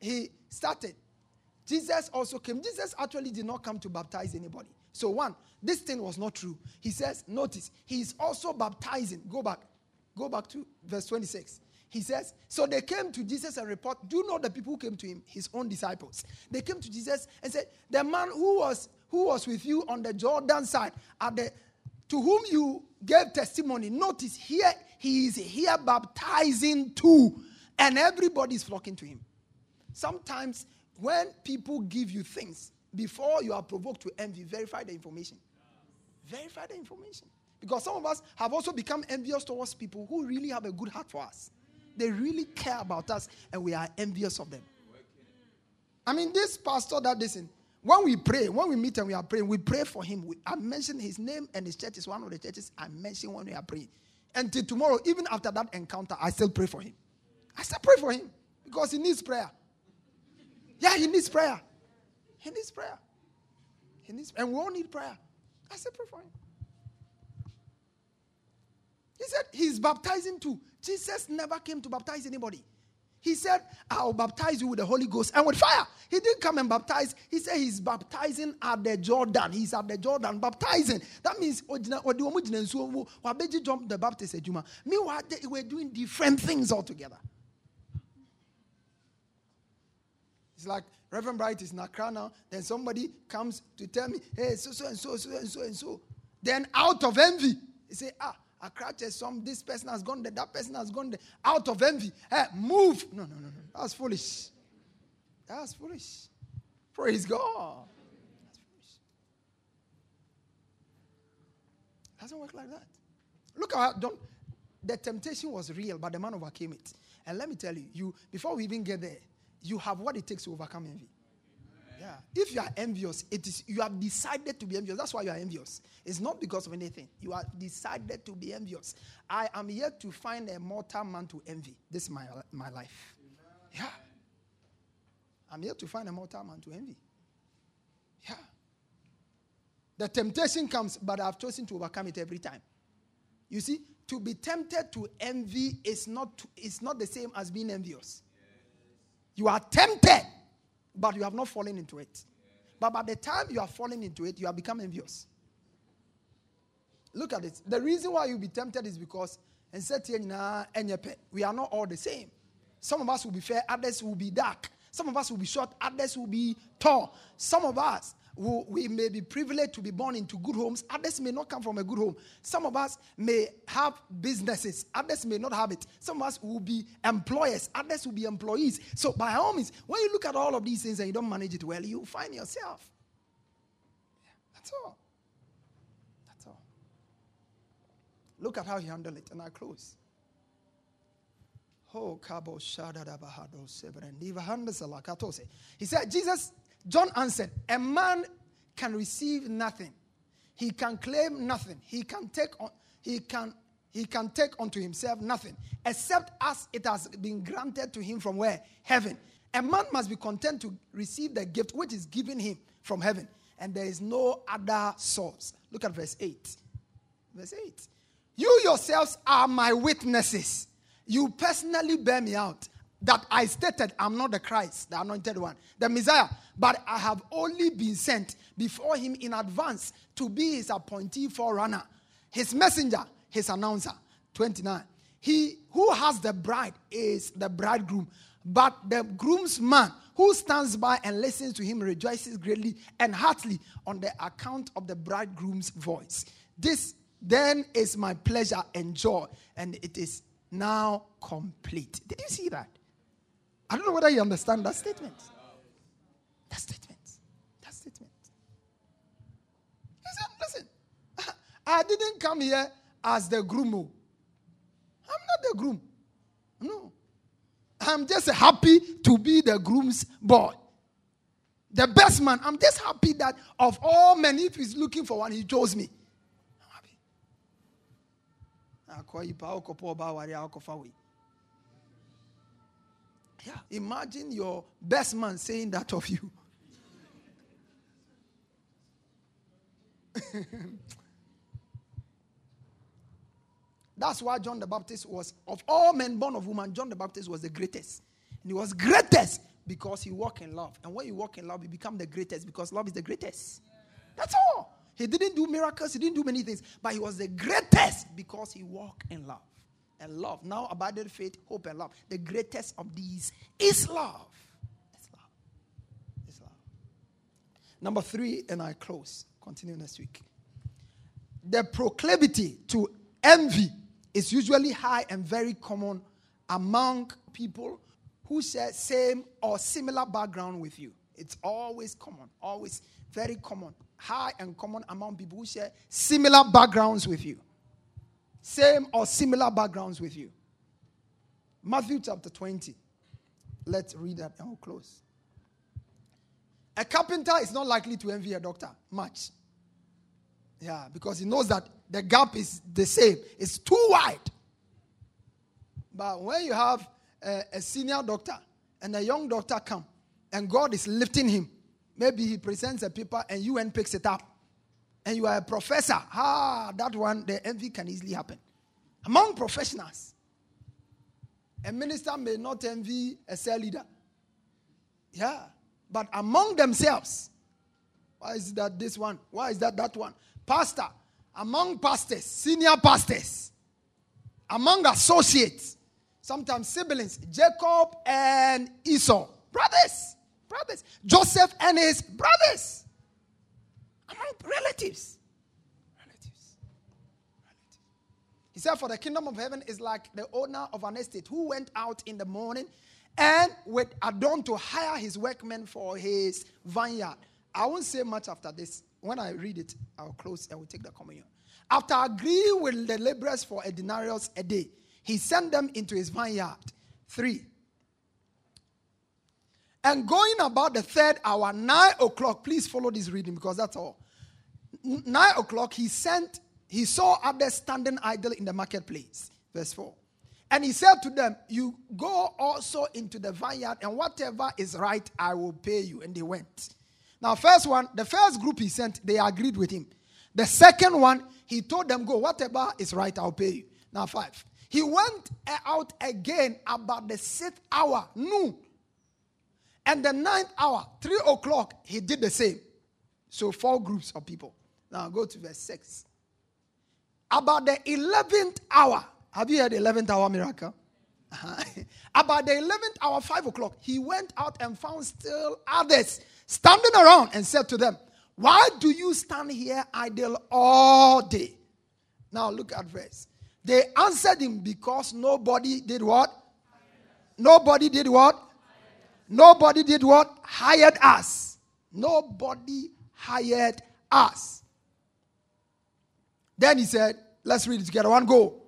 he started, Jesus also came. Jesus actually did not come to baptize anybody. So one, this thing was not true. He says, notice, he is also baptizing. Go back. Go back to verse 26. He says, So they came to Jesus and report. Do you know the people who came to him? His own disciples. They came to Jesus and said, The man who was who was with you on the Jordan side, at the to whom you gave testimony. Notice here he is here baptizing too, and everybody is flocking to him. Sometimes when people give you things before you are provoked to envy, verify the information. Verify the information. Because some of us have also become envious towards people who really have a good heart for us. They really care about us and we are envious of them. I mean, this pastor that listen, when we pray, when we meet and we are praying, we pray for him. We, I mention his name and his church is one of the churches I mention when we are praying. Until tomorrow, even after that encounter, I still pray for him. I still pray for him because he needs prayer. Yeah, he needs prayer. He needs prayer. He needs, and we all need prayer. I still pray for him. He said he's baptizing too. Jesus never came to baptize anybody. He said, I'll baptize you with the Holy Ghost and with fire. He didn't come and baptize. He said he's baptizing at the Jordan. He's at the Jordan baptizing. That means John the Baptist Meanwhile, we're doing different things altogether. It's like Reverend Bright is in Accra now. Then somebody comes to tell me, hey, so, so, and so, so, and so, and so. Then out of envy, he say, ah, Accra Church, some this person has gone there, that person has gone there, out of envy. Hey, move. No, no, no, no. That's foolish. That's foolish. Praise God. That's foolish. Doesn't work like that. Look at don't the temptation was real, but the man overcame it. And let me tell you, you before we even get there, you have what it takes to overcome envy. Yeah. If you are envious, it is you have decided to be envious. That's why you are envious. It's not because of anything. You are decided to be envious. I am yet to find a mortal man to envy. This is my, my life. Yeah. I'm yet to find a mortal man to envy. Yeah. The temptation comes, but I've chosen to overcome it every time. You see, to be tempted to envy is not, is not the same as being envious. You are tempted but you have not fallen into it. But by the time you are falling into it, you have become envious. Look at it. The reason why you'll be tempted is because we are not all the same. Some of us will be fair, others will be dark. Some of us will be short, others will be tall. Some of us who we may be privileged to be born into good homes. Others may not come from a good home. Some of us may have businesses. Others may not have it. Some of us will be employers. Others will be employees. So, by all means, when you look at all of these things and you don't manage it well, you find yourself. Yeah, that's all. That's all. Look at how he handled it, and I close. He said, Jesus, John answered, A man can receive nothing. He can claim nothing. He can take on, he can he can take unto himself nothing except as it has been granted to him from where? Heaven. A man must be content to receive the gift which is given him from heaven, and there is no other source. Look at verse 8. Verse 8. You yourselves are my witnesses you personally bear me out that I stated I'm not the Christ, the anointed one, the Messiah, but I have only been sent before him in advance to be his appointee forerunner, his messenger, his announcer. 29. He who has the bride is the bridegroom, but the groomsman who stands by and listens to him rejoices greatly and heartily on the account of the bridegroom's voice. This then is my pleasure and joy, and it is now complete. Did you see that? I don't know whether you understand that statement. That statement. That statement. He said, listen, I didn't come here as the groom. Oh. I'm not the groom. No. I'm just happy to be the groom's boy. The best man. I'm just happy that of all men, if he's looking for one, he chose me. Yeah, imagine your best man saying that of you. That's why John the Baptist was, of all men born of woman, John the Baptist was the greatest. And he was greatest because he walked in love. And when you walk in love, you become the greatest because love is the greatest. That's all. He didn't do miracles, he didn't do many things, but he was the greatest because he walked in love. And love. Now, abided faith, hope, and love. The greatest of these is love. It's love. It's love. Number three, and I close. Continue next week. The proclivity to envy is usually high and very common among people who share same or similar background with you. It's always common, always very common high and common among people who share similar backgrounds with you. Same or similar backgrounds with you. Matthew chapter 20. Let's read that and we'll close. A carpenter is not likely to envy a doctor much. Yeah, because he knows that the gap is the same, it's too wide. But when you have a, a senior doctor and a young doctor come, and God is lifting him, Maybe he presents a paper and UN picks it up. And you are a professor. Ah, that one, the envy can easily happen. Among professionals, a minister may not envy a cell leader. Yeah. But among themselves, why is that this one? Why is that that one? Pastor, among pastors, senior pastors, among associates, sometimes siblings, Jacob and Esau, brothers brothers. Joseph and his brothers. Among relatives. Relatives. Relatives. He said, For the kingdom of heaven is like the owner of an estate who went out in the morning and with Adon to hire his workmen for his vineyard. I won't say much after this. When I read it, I'll close and we'll take the communion. After agreeing with the laborers for a denarius a day, he sent them into his vineyard. Three. And going about the third hour, nine o'clock, please follow this reading because that's all. Nine o'clock, he sent, he saw others standing idle in the marketplace. Verse 4. And he said to them, You go also into the vineyard, and whatever is right, I will pay you. And they went. Now, first one, the first group he sent, they agreed with him. The second one, he told them, Go, whatever is right, I'll pay you. Now, five. He went out again about the sixth hour, noon and the ninth hour, three o'clock, he did the same. So four groups of people. Now go to verse 6. About the 11th hour, have you heard the 11th hour miracle? Uh-huh. About the 11th hour, 5 o'clock, he went out and found still others standing around and said to them, Why do you stand here idle all day? Now look at verse. They answered him because nobody did what? Nobody did what? Nobody did what? Hired us. Nobody hired us. Then he said, Let's read it together. One go.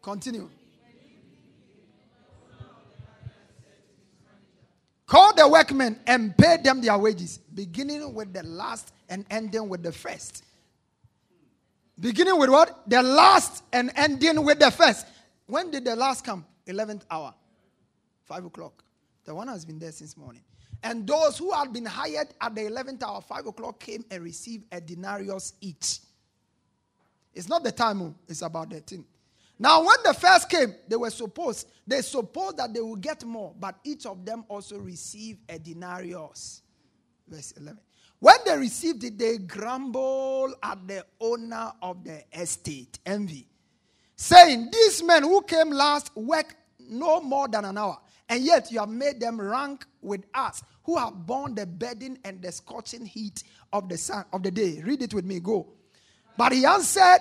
Continue. Call the workmen and pay them their wages, beginning with the last and ending with the first. Beginning with what? The last and ending with the first. When did the last come? 11th hour. 5 o'clock. The one has been there since morning. And those who had been hired at the 11th hour, 5 o'clock, came and received a denarius each. It's not the time, oh, it's about the thing. Now, when the first came, they were supposed, they supposed that they would get more, but each of them also received a denarius. Verse 11. When they received it, they grumbled at the owner of the estate, envy, saying, These men who came last worked no more than an hour, and yet you have made them rank with us, who have borne the burden and the scorching heat of the sun of the day. Read it with me, go. But he answered,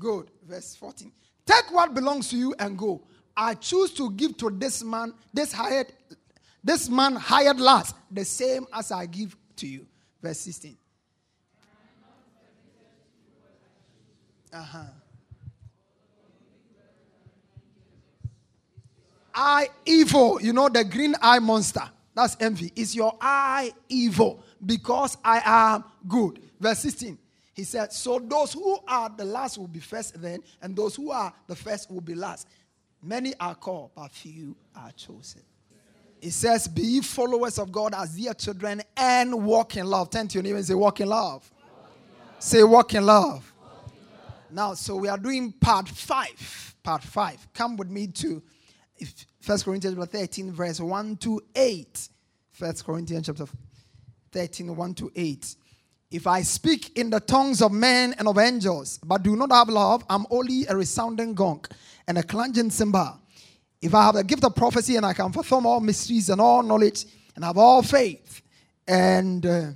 Good. Verse 14. Take what belongs to you and go. I choose to give to this man, this hired, this man hired last, the same as I give to you. Verse 16. Uh-huh. Eye evil, you know, the green eye monster. That's envy. Is your eye evil because I am good? Verse 16. He said, So those who are the last will be first then, and those who are the first will be last. Many are called, but few are chosen. It says, Be followers of God as dear children and walk in love. Turn to your neighbor and say, Walk in love. Walk in love. Say, Walk in love. Walk in love. Now, so we are doing part five. Part five. Come with me to First Corinthians chapter 13, verse 1 to 8. First Corinthians chapter 13, 1 to 8. If I speak in the tongues of men and of angels, but do not have love, I'm only a resounding gong and a clanging cymbal. If I have the gift of prophecy and I can perform all mysteries and all knowledge and have all faith, and uh,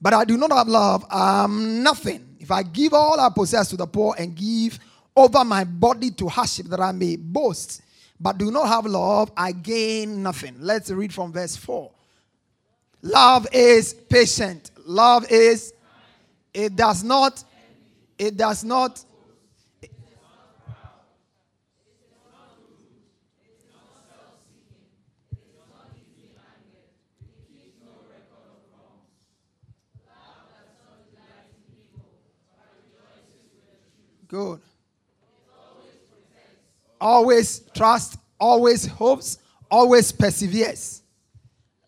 but I do not have love, I'm nothing. If I give all I possess to the poor and give over my body to hardship that I may boast, but do not have love, I gain nothing. Let's read from verse 4. Love is patient. Love is, it does not, it does not. Good. Always trust, always hopes, always perseveres.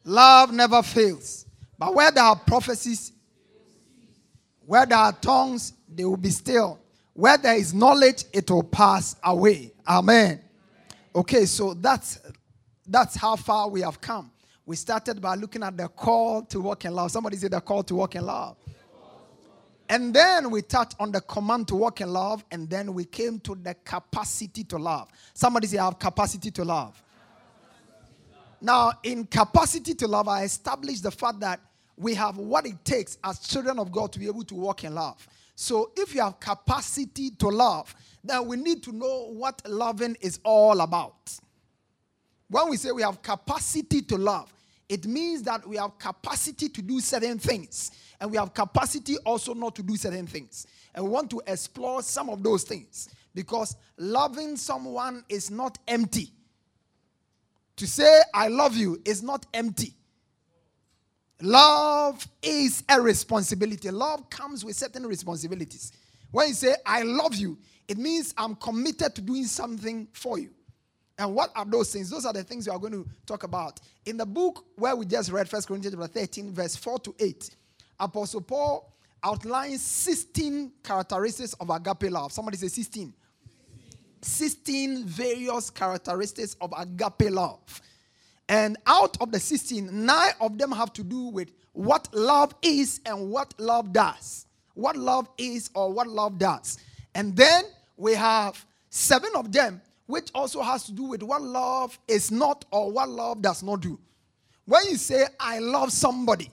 Love never fails. But where there are prophecies, where there are tongues, they will be still. Where there is knowledge, it will pass away. Amen. Okay, so that's that's how far we have come. We started by looking at the call to walk in love. Somebody said the call to walk in love. And then we touched on the command to walk in love, and then we came to the capacity to love. Somebody say, I have capacity to love. Now, in capacity to love, I established the fact that we have what it takes as children of God to be able to walk in love. So, if you have capacity to love, then we need to know what loving is all about. When we say we have capacity to love, it means that we have capacity to do certain things, and we have capacity also not to do certain things. And we want to explore some of those things because loving someone is not empty. To say, I love you is not empty. Love is a responsibility. Love comes with certain responsibilities. When you say, I love you, it means I'm committed to doing something for you. And what are those things? Those are the things we are going to talk about. In the book where we just read, 1 Corinthians 13, verse 4 to 8, Apostle Paul outlines 16 characteristics of agape love. Somebody say 16. 16 various characteristics of agape love. And out of the 16, nine of them have to do with what love is and what love does. What love is or what love does. And then we have seven of them, which also has to do with what love is not or what love does not do. When you say, I love somebody,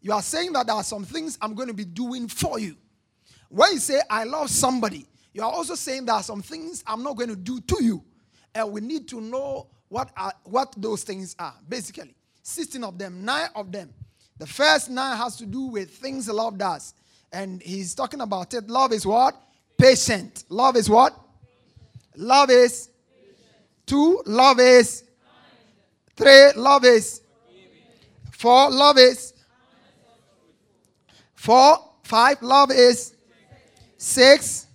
you are saying that there are some things I'm going to be doing for you. When you say, I love somebody, You are also saying there are some things I'm not going to do to you. And we need to know what are what those things are. Basically, 16 of them, nine of them. The first nine has to do with things love does. And he's talking about it. Love is what? Patient. Love is what? Love is two. Love is three. Love is four. Love is four. Five. Love is six.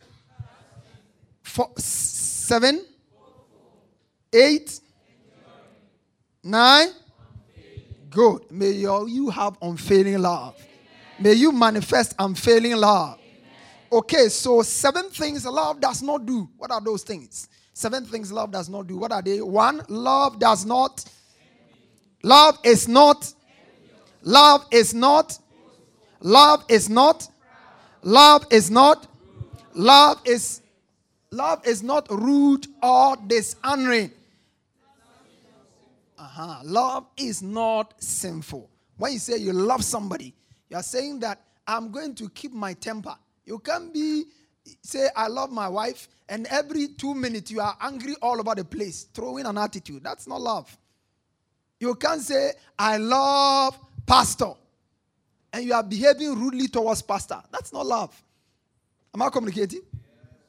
Four, seven. Eight. Nine. Good. May all you have unfailing love. May you manifest unfailing love. Okay, so seven things love does not do. What are those things? Seven things love does not do. What are they? One, love does not. Love is not. Love is not. Love is not. Love is not. Love is. Love is not rude or dishonoring. Uh-huh. Love is not sinful. When you say you love somebody, you are saying that I'm going to keep my temper. You can't be say I love my wife and every 2 minutes you are angry all over the place, throwing an attitude. That's not love. You can't say I love pastor and you are behaving rudely towards pastor. That's not love. Am I communicating?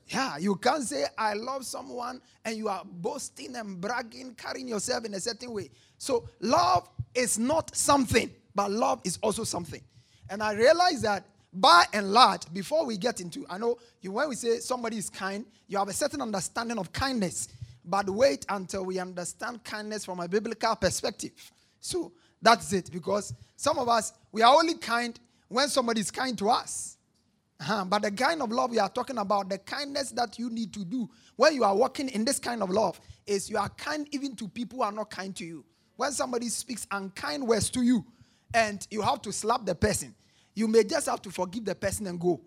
Yeah, you can't say I love someone and you are boasting and bragging, carrying yourself in a certain way. So love is not something, but love is also something. And I realize that by and large, before we get into, I know you, when we say somebody is kind, you have a certain understanding of kindness. But wait until we understand kindness from a biblical perspective. So that's it. Because some of us, we are only kind when somebody is kind to us. Uh-huh. But the kind of love we are talking about, the kindness that you need to do when you are walking in this kind of love, is you are kind even to people who are not kind to you. When somebody speaks unkind words to you, and you have to slap the person. You may just have to forgive the person and go.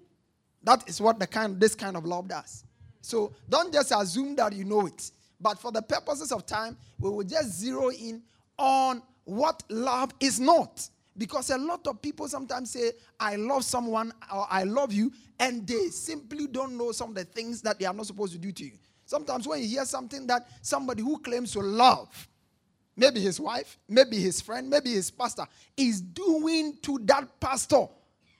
That is what the kind this kind of love does. So don't just assume that you know it. But for the purposes of time, we will just zero in on what love is not. Because a lot of people sometimes say, I love someone or I love you, and they simply don't know some of the things that they are not supposed to do to you. Sometimes when you hear something that somebody who claims to love maybe his wife, maybe his friend, maybe his pastor, is doing to that pastor.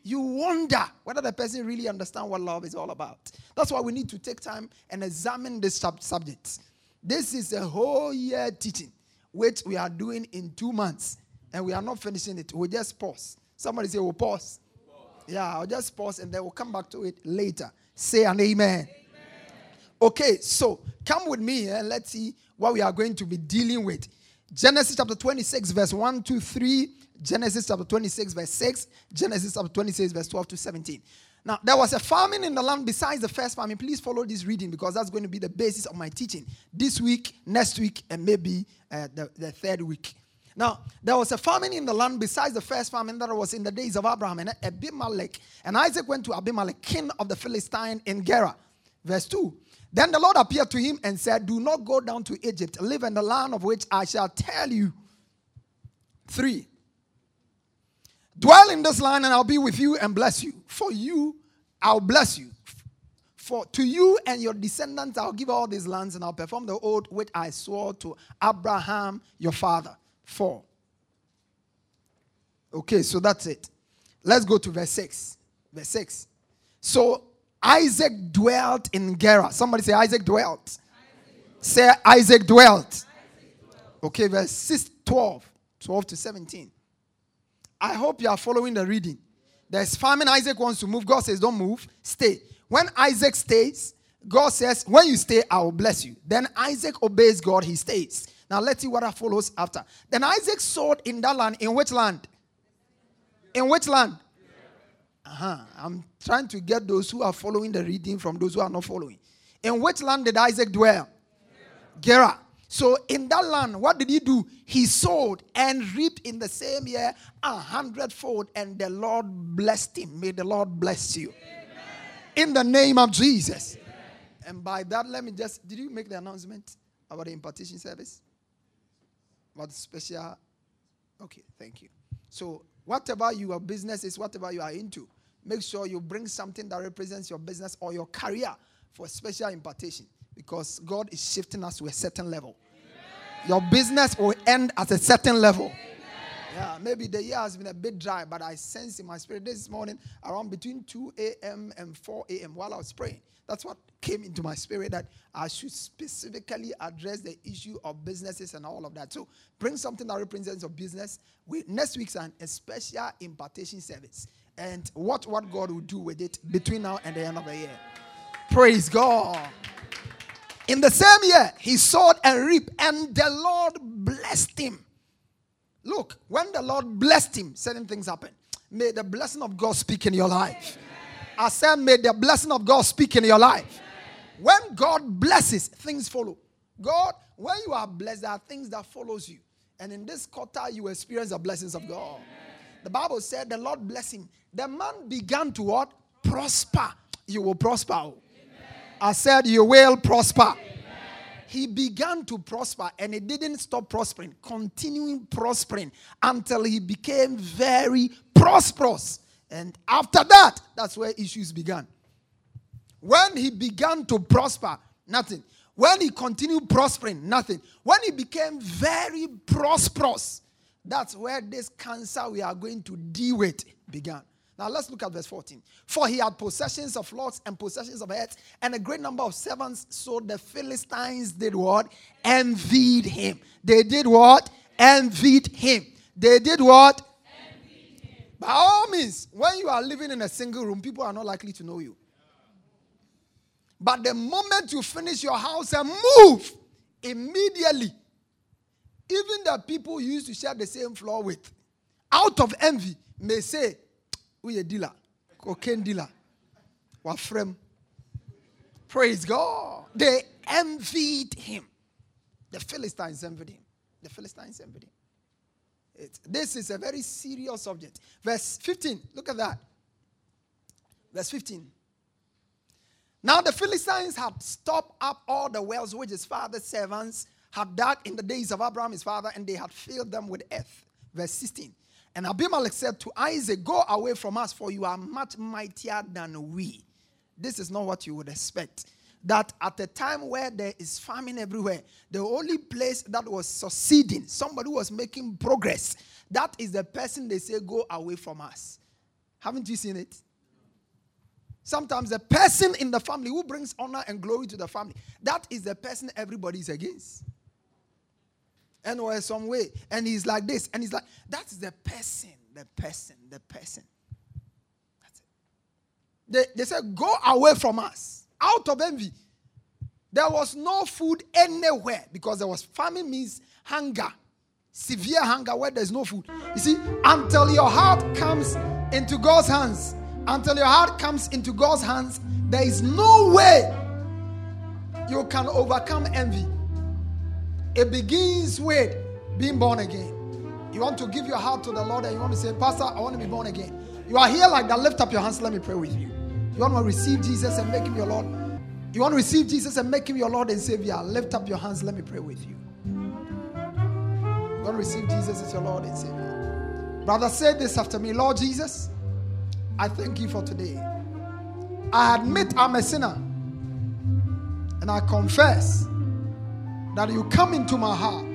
You wonder whether the person really understands what love is all about. That's why we need to take time and examine this sub- subject. This is a whole year teaching, which we are doing in two months, and we are not finishing it. We'll just pause. Somebody say, We'll pause. Yeah, I'll just pause and then we'll come back to it later. Say an amen. amen. Okay, so come with me and let's see what we are going to be dealing with. Genesis chapter 26, verse 1 to 3. Genesis chapter 26, verse 6. Genesis chapter 26, verse 12 to 17. Now, there was a famine in the land besides the first famine. Please follow this reading because that's going to be the basis of my teaching this week, next week, and maybe uh, the, the third week. Now, there was a famine in the land besides the first famine that was in the days of Abraham and Abimelech. And Isaac went to Abimelech, king of the Philistine in Gerar. Verse 2. Then the Lord appeared to him and said, Do not go down to Egypt. Live in the land of which I shall tell you. Three. Dwell in this land and I'll be with you and bless you. For you, I'll bless you. For to you and your descendants, I'll give all these lands and I'll perform the oath which I swore to Abraham, your father. Four. Okay, so that's it. Let's go to verse 6. Verse 6. So Isaac dwelt in Gerar. Somebody say, Isaac dwelt. Isaac. Say, Isaac dwelt. Isaac dwelt. Okay, verse 6, 12, 12 to 17. I hope you are following the reading. There's famine. Isaac wants to move. God says, Don't move, stay. When Isaac stays, God says, When you stay, I will bless you. Then Isaac obeys God, he stays. Now let's see what follows after. Then Isaac sowed in that land. In which land? In which land? Uh-huh. I'm trying to get those who are following the reading from those who are not following. In which land did Isaac dwell? Gerar. So in that land, what did he do? He sowed and reaped in the same year a hundredfold, and the Lord blessed him. May the Lord bless you. Amen. In the name of Jesus. Amen. And by that, let me just did you make the announcement about the impartation service? The special? Okay, thank you. So whatever your business is, whatever you are into, make sure you bring something that represents your business or your career for special impartation because God is shifting us to a certain level. Your business will end at a certain level. Yeah, maybe the year has been a bit dry, but I sense in my spirit this morning around between 2 a.m. and 4 a.m. while I was praying. That's what came into my spirit that I should specifically address the issue of businesses and all of that. So bring something that represents your business. We, next week's an, a special impartation service. And what, what God will do with it between now and the end of the year. Praise God. In the same year, he sowed and reaped, and the Lord blessed him. Look, when the Lord blessed him, certain things happen. May the blessing of God speak in your life. I said, may the blessing of God speak in your life. When God blesses, things follow. God, when you are blessed, there are things that follows you. And in this quarter, you experience the blessings of God. The Bible said the Lord blessed him. The man began to what? Prosper. You will prosper. I said, You will prosper. He began to prosper and he didn't stop prospering, continuing prospering until he became very prosperous. And after that, that's where issues began. When he began to prosper, nothing. When he continued prospering, nothing. When he became very prosperous, that's where this cancer we are going to deal with began. Now let's look at verse 14. For he had possessions of lots and possessions of heads, and a great number of servants. So the Philistines did what? Envied him. They did what? Envied him. They did what? Envied him. By all means, when you are living in a single room, people are not likely to know you. But the moment you finish your house and move, immediately, even the people you used to share the same floor with, out of envy, may say, a dealer, cocaine dealer, wafrem. Praise God. They envied him. The Philistines envied him. The Philistines envied him. It, this is a very serious subject. Verse 15, look at that. Verse 15. Now the Philistines had stopped up all the wells which his father's servants had dug in the days of Abraham his father, and they had filled them with earth. Verse 16. And Abimelech said to Isaac, Go away from us, for you are much mightier than we. This is not what you would expect. That at a time where there is famine everywhere, the only place that was succeeding, somebody was making progress, that is the person they say, Go away from us. Haven't you seen it? Sometimes the person in the family who brings honor and glory to the family, that is the person everybody is against and or some way. And he's like this. And he's like, that's the person, the person, the person. That's it. They, they said, go away from us. Out of envy. There was no food anywhere because there was famine means hunger. Severe hunger where there's no food. You see, until your heart comes into God's hands, until your heart comes into God's hands, there is no way you can overcome envy. It begins with being born again. You want to give your heart to the Lord and you want to say, Pastor, I want to be born again. You are here like that. Lift up your hands. Let me pray with you. You want to receive Jesus and make him your Lord. You want to receive Jesus and make him your Lord and Savior. Lift up your hands. Let me pray with you. You want to receive Jesus as your Lord and Savior. Brother, say this after me Lord Jesus, I thank you for today. I admit I'm a sinner and I confess that you come into my heart.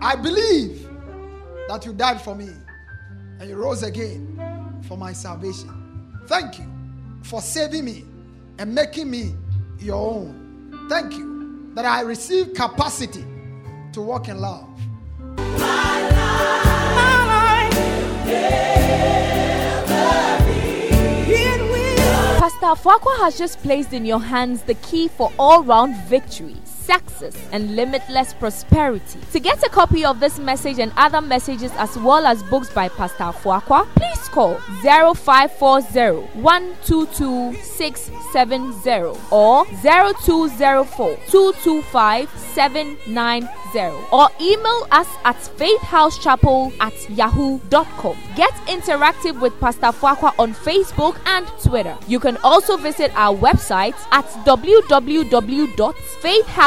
I believe that you died for me and you rose again for my salvation. Thank you for saving me and making me your own. Thank you that I receive capacity to walk in love. My life, my life, Fuaqua has just placed in your hands the key for all round victory success, and limitless prosperity. To get a copy of this message and other messages as well as books by Pastor Fuaqua, please call 0540 122 670 or 0204 225 790 or email us at faithhousechapel at yahoo.com. Get interactive with Pastor Fuaqua on Facebook and Twitter. You can also visit our website at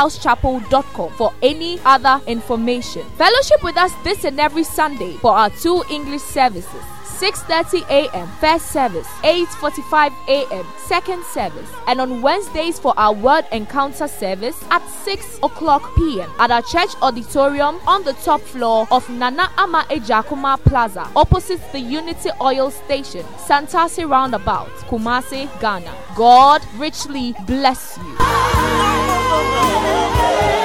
www.faithhousechapel.com for any other information. Fellowship with us this and every Sunday for our two English services. 6:30 a.m. first service, 8:45 a.m. second service, and on Wednesdays for our word encounter service at 6 o'clock p.m. at our church auditorium on the top floor of Nana Ama Ejakuma Plaza, opposite the Unity Oil Station, Santasi Roundabout, Kumasi, Ghana. God richly bless you. Yeah.